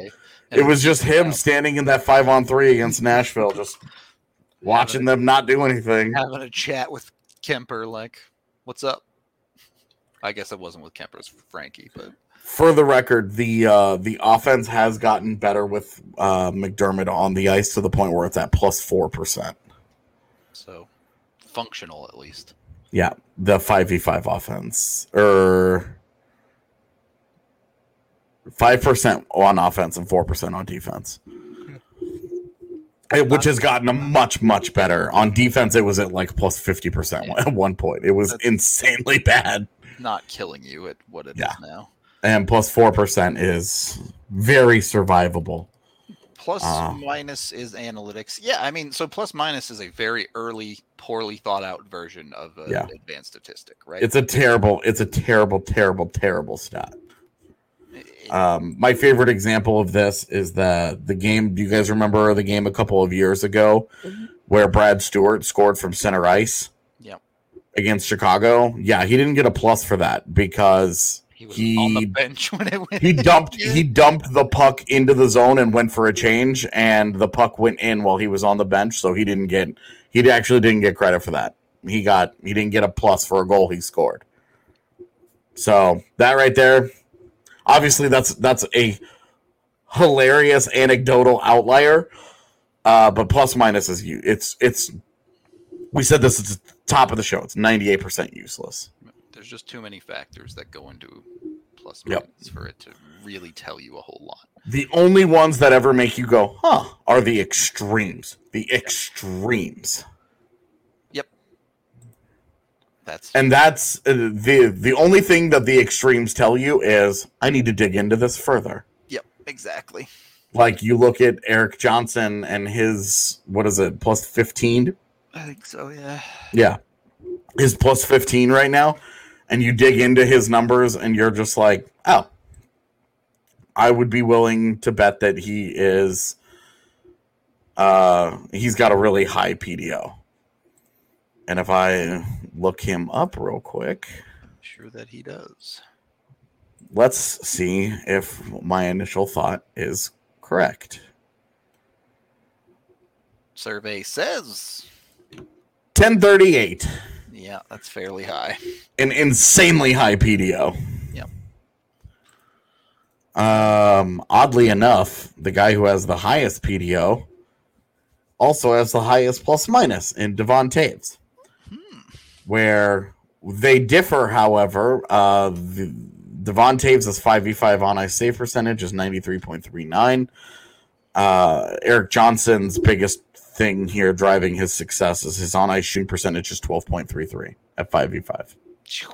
B: It was just him standing in that five on three against Nashville, just watching them not do anything.
A: having a chat with Kuemper, like, "What's up?" I guess it wasn't with Kuemper, it was Frankie, but
B: For the record, the uh, the offense has gotten better with uh, MacDermid on the ice to the point where it's at plus four percent.
A: so functional at least.
B: Yeah, the five v five offense or five percent on offense and four percent on defense, Eh, which has gotten a much much better. On defense, it was at like plus fifty percent at one point. It was
A: That's-
B: insanely bad,
A: Not killing you at what it is
B: Yeah.
A: now.
B: and plus four percent is very survivable.
A: Plus
B: Ah.
A: minus is analytics. Yeah, I mean, so plus minus is a very early, poorly thought out version of an
B: Yeah.
A: advanced statistic, right?
B: It's a terrible, it's a terrible, terrible, terrible stat. Um, my favorite example of this is the the game. Do you guys remember the game a couple of years ago where Brad Stewart scored from center ice
A: Yep.
B: against Chicago? Yeah, he didn't get a plus for that because
A: he was
B: he
A: on the bench when it went.
B: he dumped
A: Yeah.
B: he dumped the puck into the zone and went for a change, and the puck went in while he was on the bench, so he didn't get he actually didn't get credit for that. He got he didn't get a plus for a goal he scored. So that right there, obviously that's that's a hilarious anecdotal outlier. Uh, but plus minus is you. It's it's. We said this at the top of the show. It's ninety eight percent useless.
A: There's just too many factors that go into plus
B: Yep.
A: minus for it to really tell you a whole lot.
B: The only ones that ever make you go, huh, are the extremes. The extremes.
A: That's
B: And that's uh, the the only thing that the extremes tell you is I need to dig into this further.
A: yep, exactly.
B: Like you look at Erik Johnson and his what is it, plus 15?
A: I think so. Yeah.
B: Yeah. His plus 15 right now and you dig into his numbers and you're just like, "Oh, I would be willing to bet that he is uh he's got a really high PDO." And if I look him up real quick,
A: Sure that he does.
B: let's see if my initial thought is correct.
A: Survey says,
B: 1038,
A: yeah, that's fairly high.
B: an insanely high PDO.
A: Yep.
B: Um, oddly enough, the guy who has the highest PDO also has the highest plus minus in Devon Toews. Where they differ, however, uh, the, Devon Toews' 5v5 on ice save percentage is 93.39. Uh, Erik Johnson's biggest thing here driving his success is his on ice shooting percentage is 12.33 at 5v5.
A: Phew.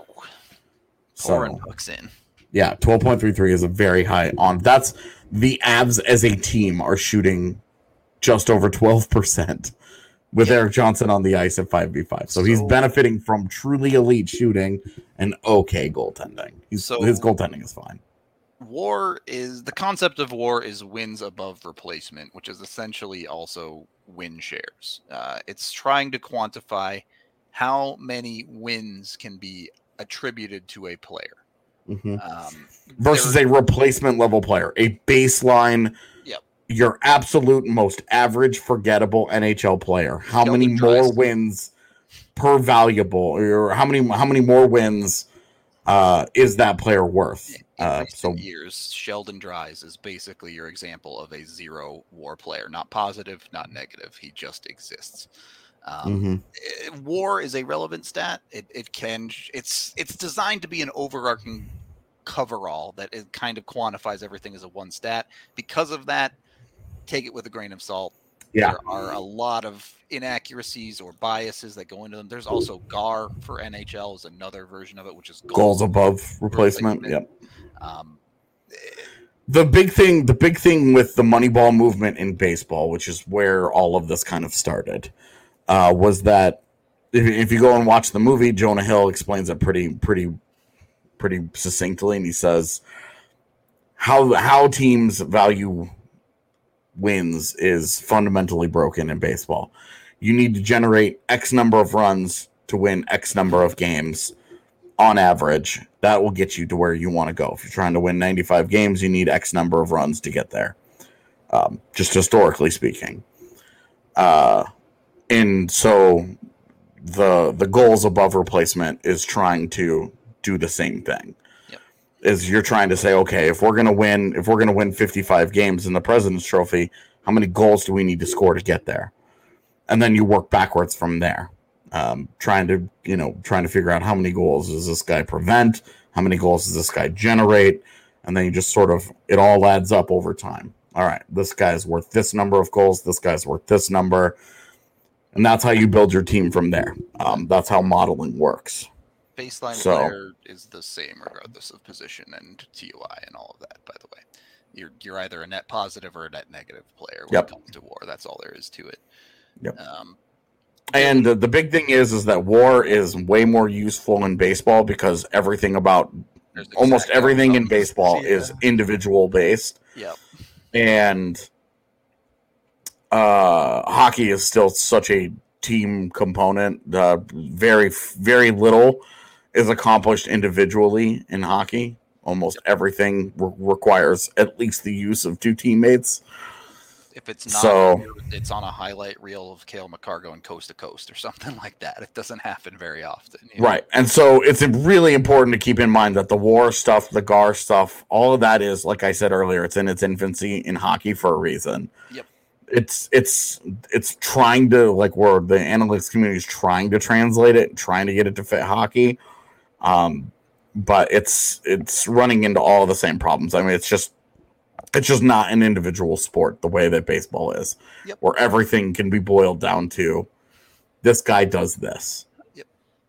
B: So,
A: Pouring pucks in.
B: yeah, 12.33 is a very high on. That's the Avs as a team are shooting just over 12% with Erik Johnson on the ice at 5v5. So, he's benefiting from truly elite shooting and okay goaltending. He's,
A: So-
B: his goaltending is fine.
A: war is the concept of war is wins above replacement, which is essentially also win shares. Uh, it's trying to quantify how many wins can be attributed to a player
B: Mhm.
A: um,
B: versus a replacement level player, a baseline.
A: Yep.
B: Your absolute most average, forgettable NHL player. How many more wins per valuable, or how many how many more wins uh, is that player worth? Uh, so
A: years, Sheldon Dries is basically your example of a zero war player. Not positive, not negative. He just exists. Um,
B: mhm.
A: eh, war is a relevant stat. It, it can it's it's designed to be an overarching coverall that it kind of quantifies everything as a one stat. Because of that, take it with a grain of salt.
B: Yeah.
A: There are a lot of inaccuracies or biases that go into them. There's also GAR for NHL is another version of it, which is
B: goals above replacement.
A: replacement.
B: Yep.
A: Um,
B: the big thing the big thing with the moneyball movement in baseball which is where all of this kind of started uh, was that if, if you go and watch the movie jonah hill explains it pretty pretty pretty succinctly and he says how how teams value wins is fundamentally broken in baseball you need to generate x number of runs to win x number of games on average, that will get you to where you want to go. If you're trying to win 95 games, you need X number of runs to get there. Um, just historically speaking. Uh, and so the the goals above replacement is trying to do the same thing. Is you're trying to say, okay, if we're gonna win, if we're gonna win 55 games in the President's Trophy, how many goals do we need to score to get there? And then you work backwards from there um, trying to you know trying to figure out how many goals does this guy prevent? How many goals does this guy generate? And then you just sort of it all adds up over time. All right this guy's worth this number of goals this guy's worth this number. And that's how you build your team from there. Um, that's how modeling works
A: baseline
B: So-
A: player is the same regardless of position and TOI and all of that. By the way, you're you're either a net positive or a net negative player when
B: Yep.
A: it comes to war. That's all there is to it.
B: Yep.
A: Um,
B: and the, the big thing is is that war is way more useful in baseball because everything about almost everything in baseball
A: Yeah.
B: is individual based
A: Yep.
B: and uh hockey is still such a team component uh very very little is accomplished individually in hockey almost everything re- requires at least the use of two teammates
A: If it's not,
B: So-
A: it's on a highlight reel of Cale Makar going coast to coast or something like that. It doesn't happen very often. you know?
B: right and so it's really important to keep in mind that the war stuff the gar stuff all of that is like i said earlier it's in its infancy in hockey for a reason
A: Yep.
B: it's it's it's trying to like where the analytics community is trying to translate it trying to get it to fit hockey um but it's it's running into all the same problems i mean it's just it's just not an individual sport the way that baseball is
A: Yep.
B: where everything can be boiled down to this guy does this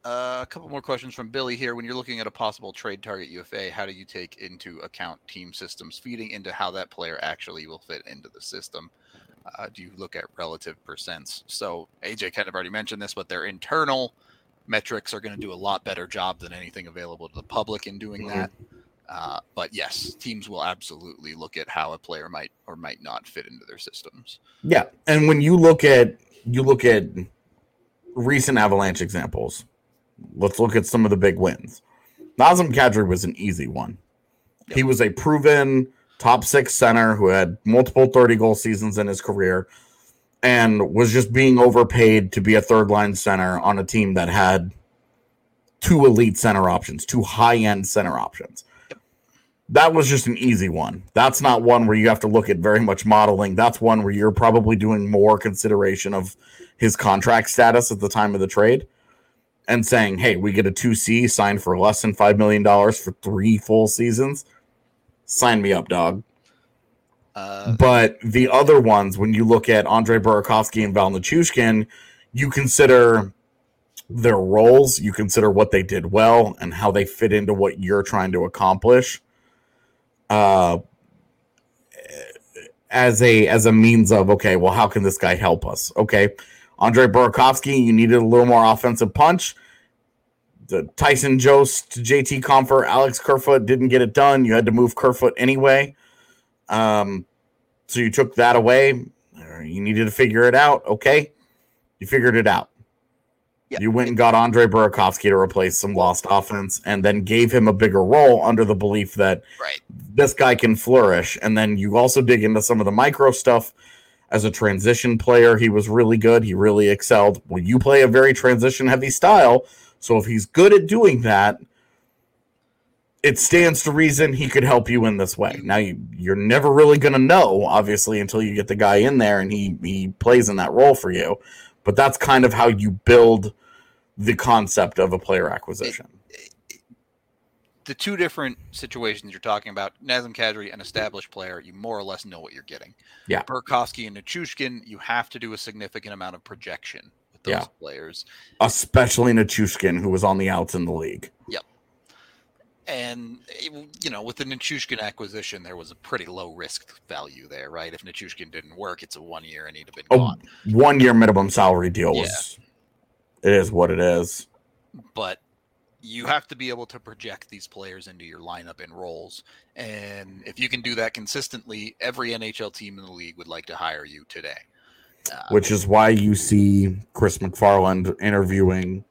A: Uh, a couple more questions from Billy here. When you're looking at a possible trade target UFA, how do you take into account team systems feeding into how that player actually will fit into the system? Uh, do you look at relative percents? So AJ kind of already mentioned this, but their internal metrics are going to do a lot better job than anything available to the public in doing
B: Mhm.
A: that. Uh, but yes, teams will absolutely look at how a player might or might not fit into their systems.
B: Yeah, and when you look at you look at recent Avalanche examples, let's look at some of the big wins. Nazem Kadri was an easy one. He was a proven top six center who had multiple 30 goal seasons in his career and was just being overpaid to be a third line center on a team that had two elite center options, two high end center options. That was just an easy one. That's not one where you have to look at very much modeling. That's one where you're probably doing more consideration of his contract status at the time of the trade and saying, hey, we get a 2C signed for less than $5 million for three full seasons. Sign me up, dog.
A: Uh,
B: But the other ones, when you look at Andre Burakovsky and Val Nichushkin, you consider their roles, you consider what they did well and how they fit into what you're trying to accomplish. Uh, as a as a means of okay, well, how can this guy help us? Okay, Andre Burakovsky, you needed a little more offensive punch. the Tyson Jost, JT Compher, Alex Kerfoot didn't get it done. You had to move Kerfoot anyway. Um, so you took that away. You needed to figure it out. Okay. You figured it out.
A: Yeah.
B: You went and got Andre Burakovsky to replace some lost offense and then gave him a bigger role under the belief that
A: Right.
B: this guy can flourish. And then you also dig into some of the micro stuff. As a transition player, he was really good. He really excelled. Well, you play a very transition heavy style. So if he's good at doing that, it stands to reason he could help you in this way. Now you, you're never really going to know, obviously, until you get the guy in there and he he plays in that role for you. But that's kind of how you build the concept of a player acquisition.
A: The two different situations you're talking about, Nazem Kadri, an established player, you more or less know what you're getting.
B: Yeah.
A: Burakovsky and Nichushkin, you have to do a significant amount of projection with those
B: Yeah.
A: players.
B: Especially Nichushkin, who was on the outs in the league.
A: And you know, with the Nichushkin acquisition, there was a pretty low risk value there, right? If Nichushkin didn't work, it's a one year and he'd have been
B: A
A: gone.
B: one year minimum salary deal was it is what it is.
A: But you have to be able to project these players into your lineup and roles. And if you can do that consistently, every NHL team in the league would like to hire you today. Uh,
B: which is why you see Chris MacFarland interviewing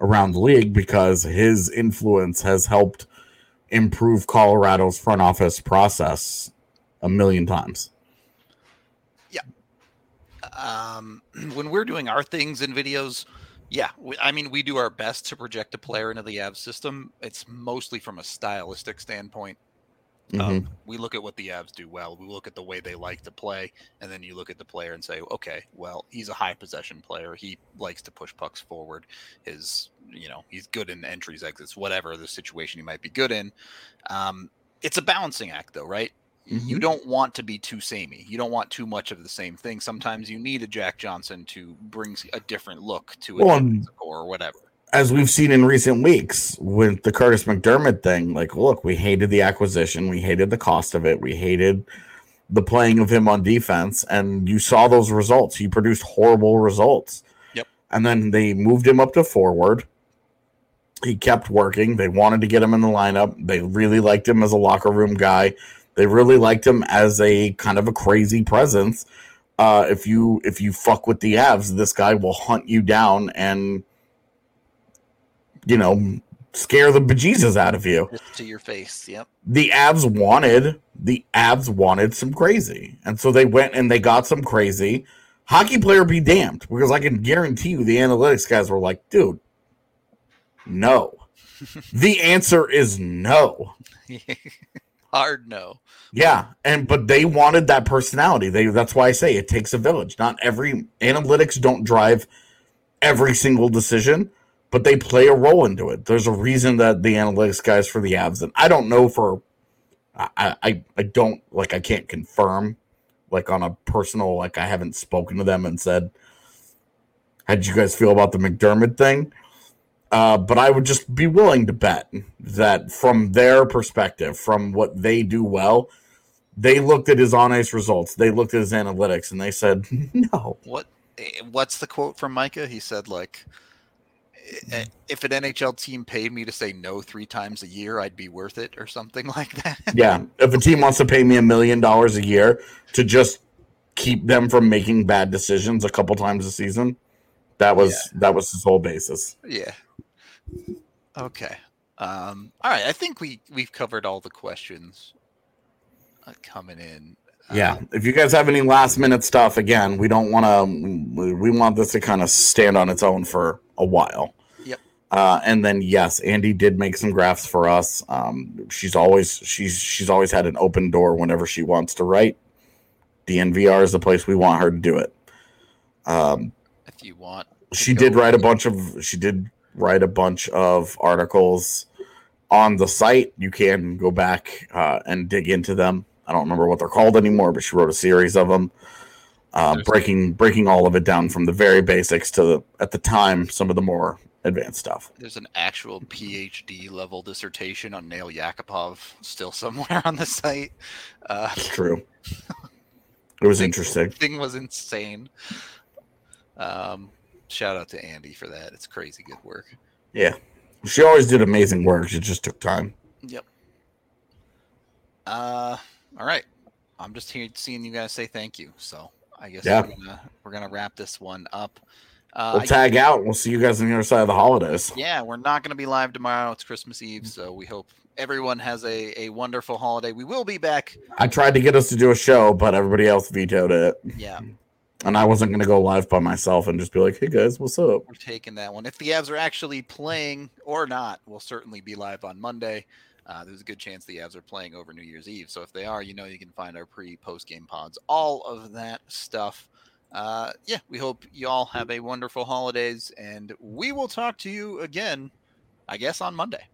B: around the league because his influence has helped improve Colorado's front office process a million times. Yeah.
A: Um, when we're doing our things in videos, yeah, we, I mean, we do our best to project a player into the Avs system. It's mostly from a stylistic standpoint.
B: Mhm.
A: Um, we look at what the Avs do well. We look at the way they like to play, and then you look at the player and say, okay, well, he's a high possession player. He likes to push pucks forward. His, you know, he's good in entries, exits, whatever the situation he might be good in. Um, it's a balancing act, though, right? You
B: Mhm.
A: don't want to be too samey. You don't want too much of the same thing. Sometimes you need a Jack Johnson to bring a different look to a
B: Well,
A: or whatever.
B: As we've seen in recent weeks with the Kurtis MacDermid thing, like, look, we hated the acquisition, we hated the cost of it, we hated the playing of him on defense, and you saw those results. He produced horrible results.
A: Yep.
B: And then they moved him up to forward. He kept working. They wanted to get him in the lineup. They really liked him as a locker room guy. They really liked him as a kind of a crazy presence. Uh, if you if you fuck with the Avs, this guy will hunt you down and you know scare the bejesus out of you.
A: Just to your face. Yep.
B: The Avs wanted the Avs wanted some crazy, and so they went and they got some crazy. Hockey player be damned, because I can guarantee you the analytics guys were like, dude, no. the answer is no.
A: Hard no.
B: Yeah, and but they wanted that personality. They that's why I say it takes a village. Not every analytics don't drive every single decision, but they play a role into it. There's a reason that the analytics guys for the Avs, and I don't know for I I, I don't like I can't confirm like on a personal like I haven't spoken to them and said how did you guys feel about the MacDermid thing? Uh, but I would just be willing to bet that from their perspective, from what they do well, they looked at his on ice results, they looked at his analytics, and they said, no.
A: What? eh, What's the quote from Micah? He said like, "If an NHL team paid me to say no three times a year, I'd be worth it," or something like that.
B: Yeah. If a team wants to pay me a million dollars a year to just keep them from making bad decisions a couple times a season, that was that was his whole basis.
A: Yeah. Okay. Um, all right. I think we we've covered all the questions uh, coming in.
B: Yeah.
A: Um,
B: If you guys have any last minute stuff, again, we don't want to. We want this to kind of stand on its own for a while. Uh, and then yes, Andy did make some graphs for us. Um, she's always she's she's always had an open door whenever she wants to write. DNVR is the place we want her to do it. Um,
A: if you want,
B: she did write a bunch of she did write a bunch of articles on the site you can go back uh, and dig into them i don't remember what they're called anymore but she wrote a series of them uh, breaking breaking all of it down from the very basics to the at the time some of the more advanced stuff
A: There's an actual PhD level dissertation on Nail Yakupov still somewhere on the site. Uh,
B: it's true it was
A: thing-
B: interesting
A: Thing was insane. Um, shout out to Andy for that. It's crazy good work.
B: yeah She always did amazing work. It just took time.
A: Yep. Uh, all right. I'm just here seeing you guys say thank you. So I guess
B: Yeah.
A: we're gonna we're gonna wrap this one up. Uh,
B: We'll tag out. We'll see you guys on the other side of the holidays.
A: yeah, we're not gonna be live tomorrow. It's Christmas Eve, so we hope everyone has a, a wonderful holiday. We will be back.
B: I tried to get us to do a show, but everybody else vetoed it.
A: Yeah,
B: And I wasn't going to go live by myself and just be like, hey guys, what's up?
A: we're taking that one. If the Avs are actually playing or not, we'll certainly be live on Monday. Uh, there's a good chance the Avs are playing over New Year's Eve. So if they are, you know, you can find our pre post game pods, all of that stuff. Uh, yeah, we hope you all have a wonderful holidays, and we will talk to you again, I guess, on Monday.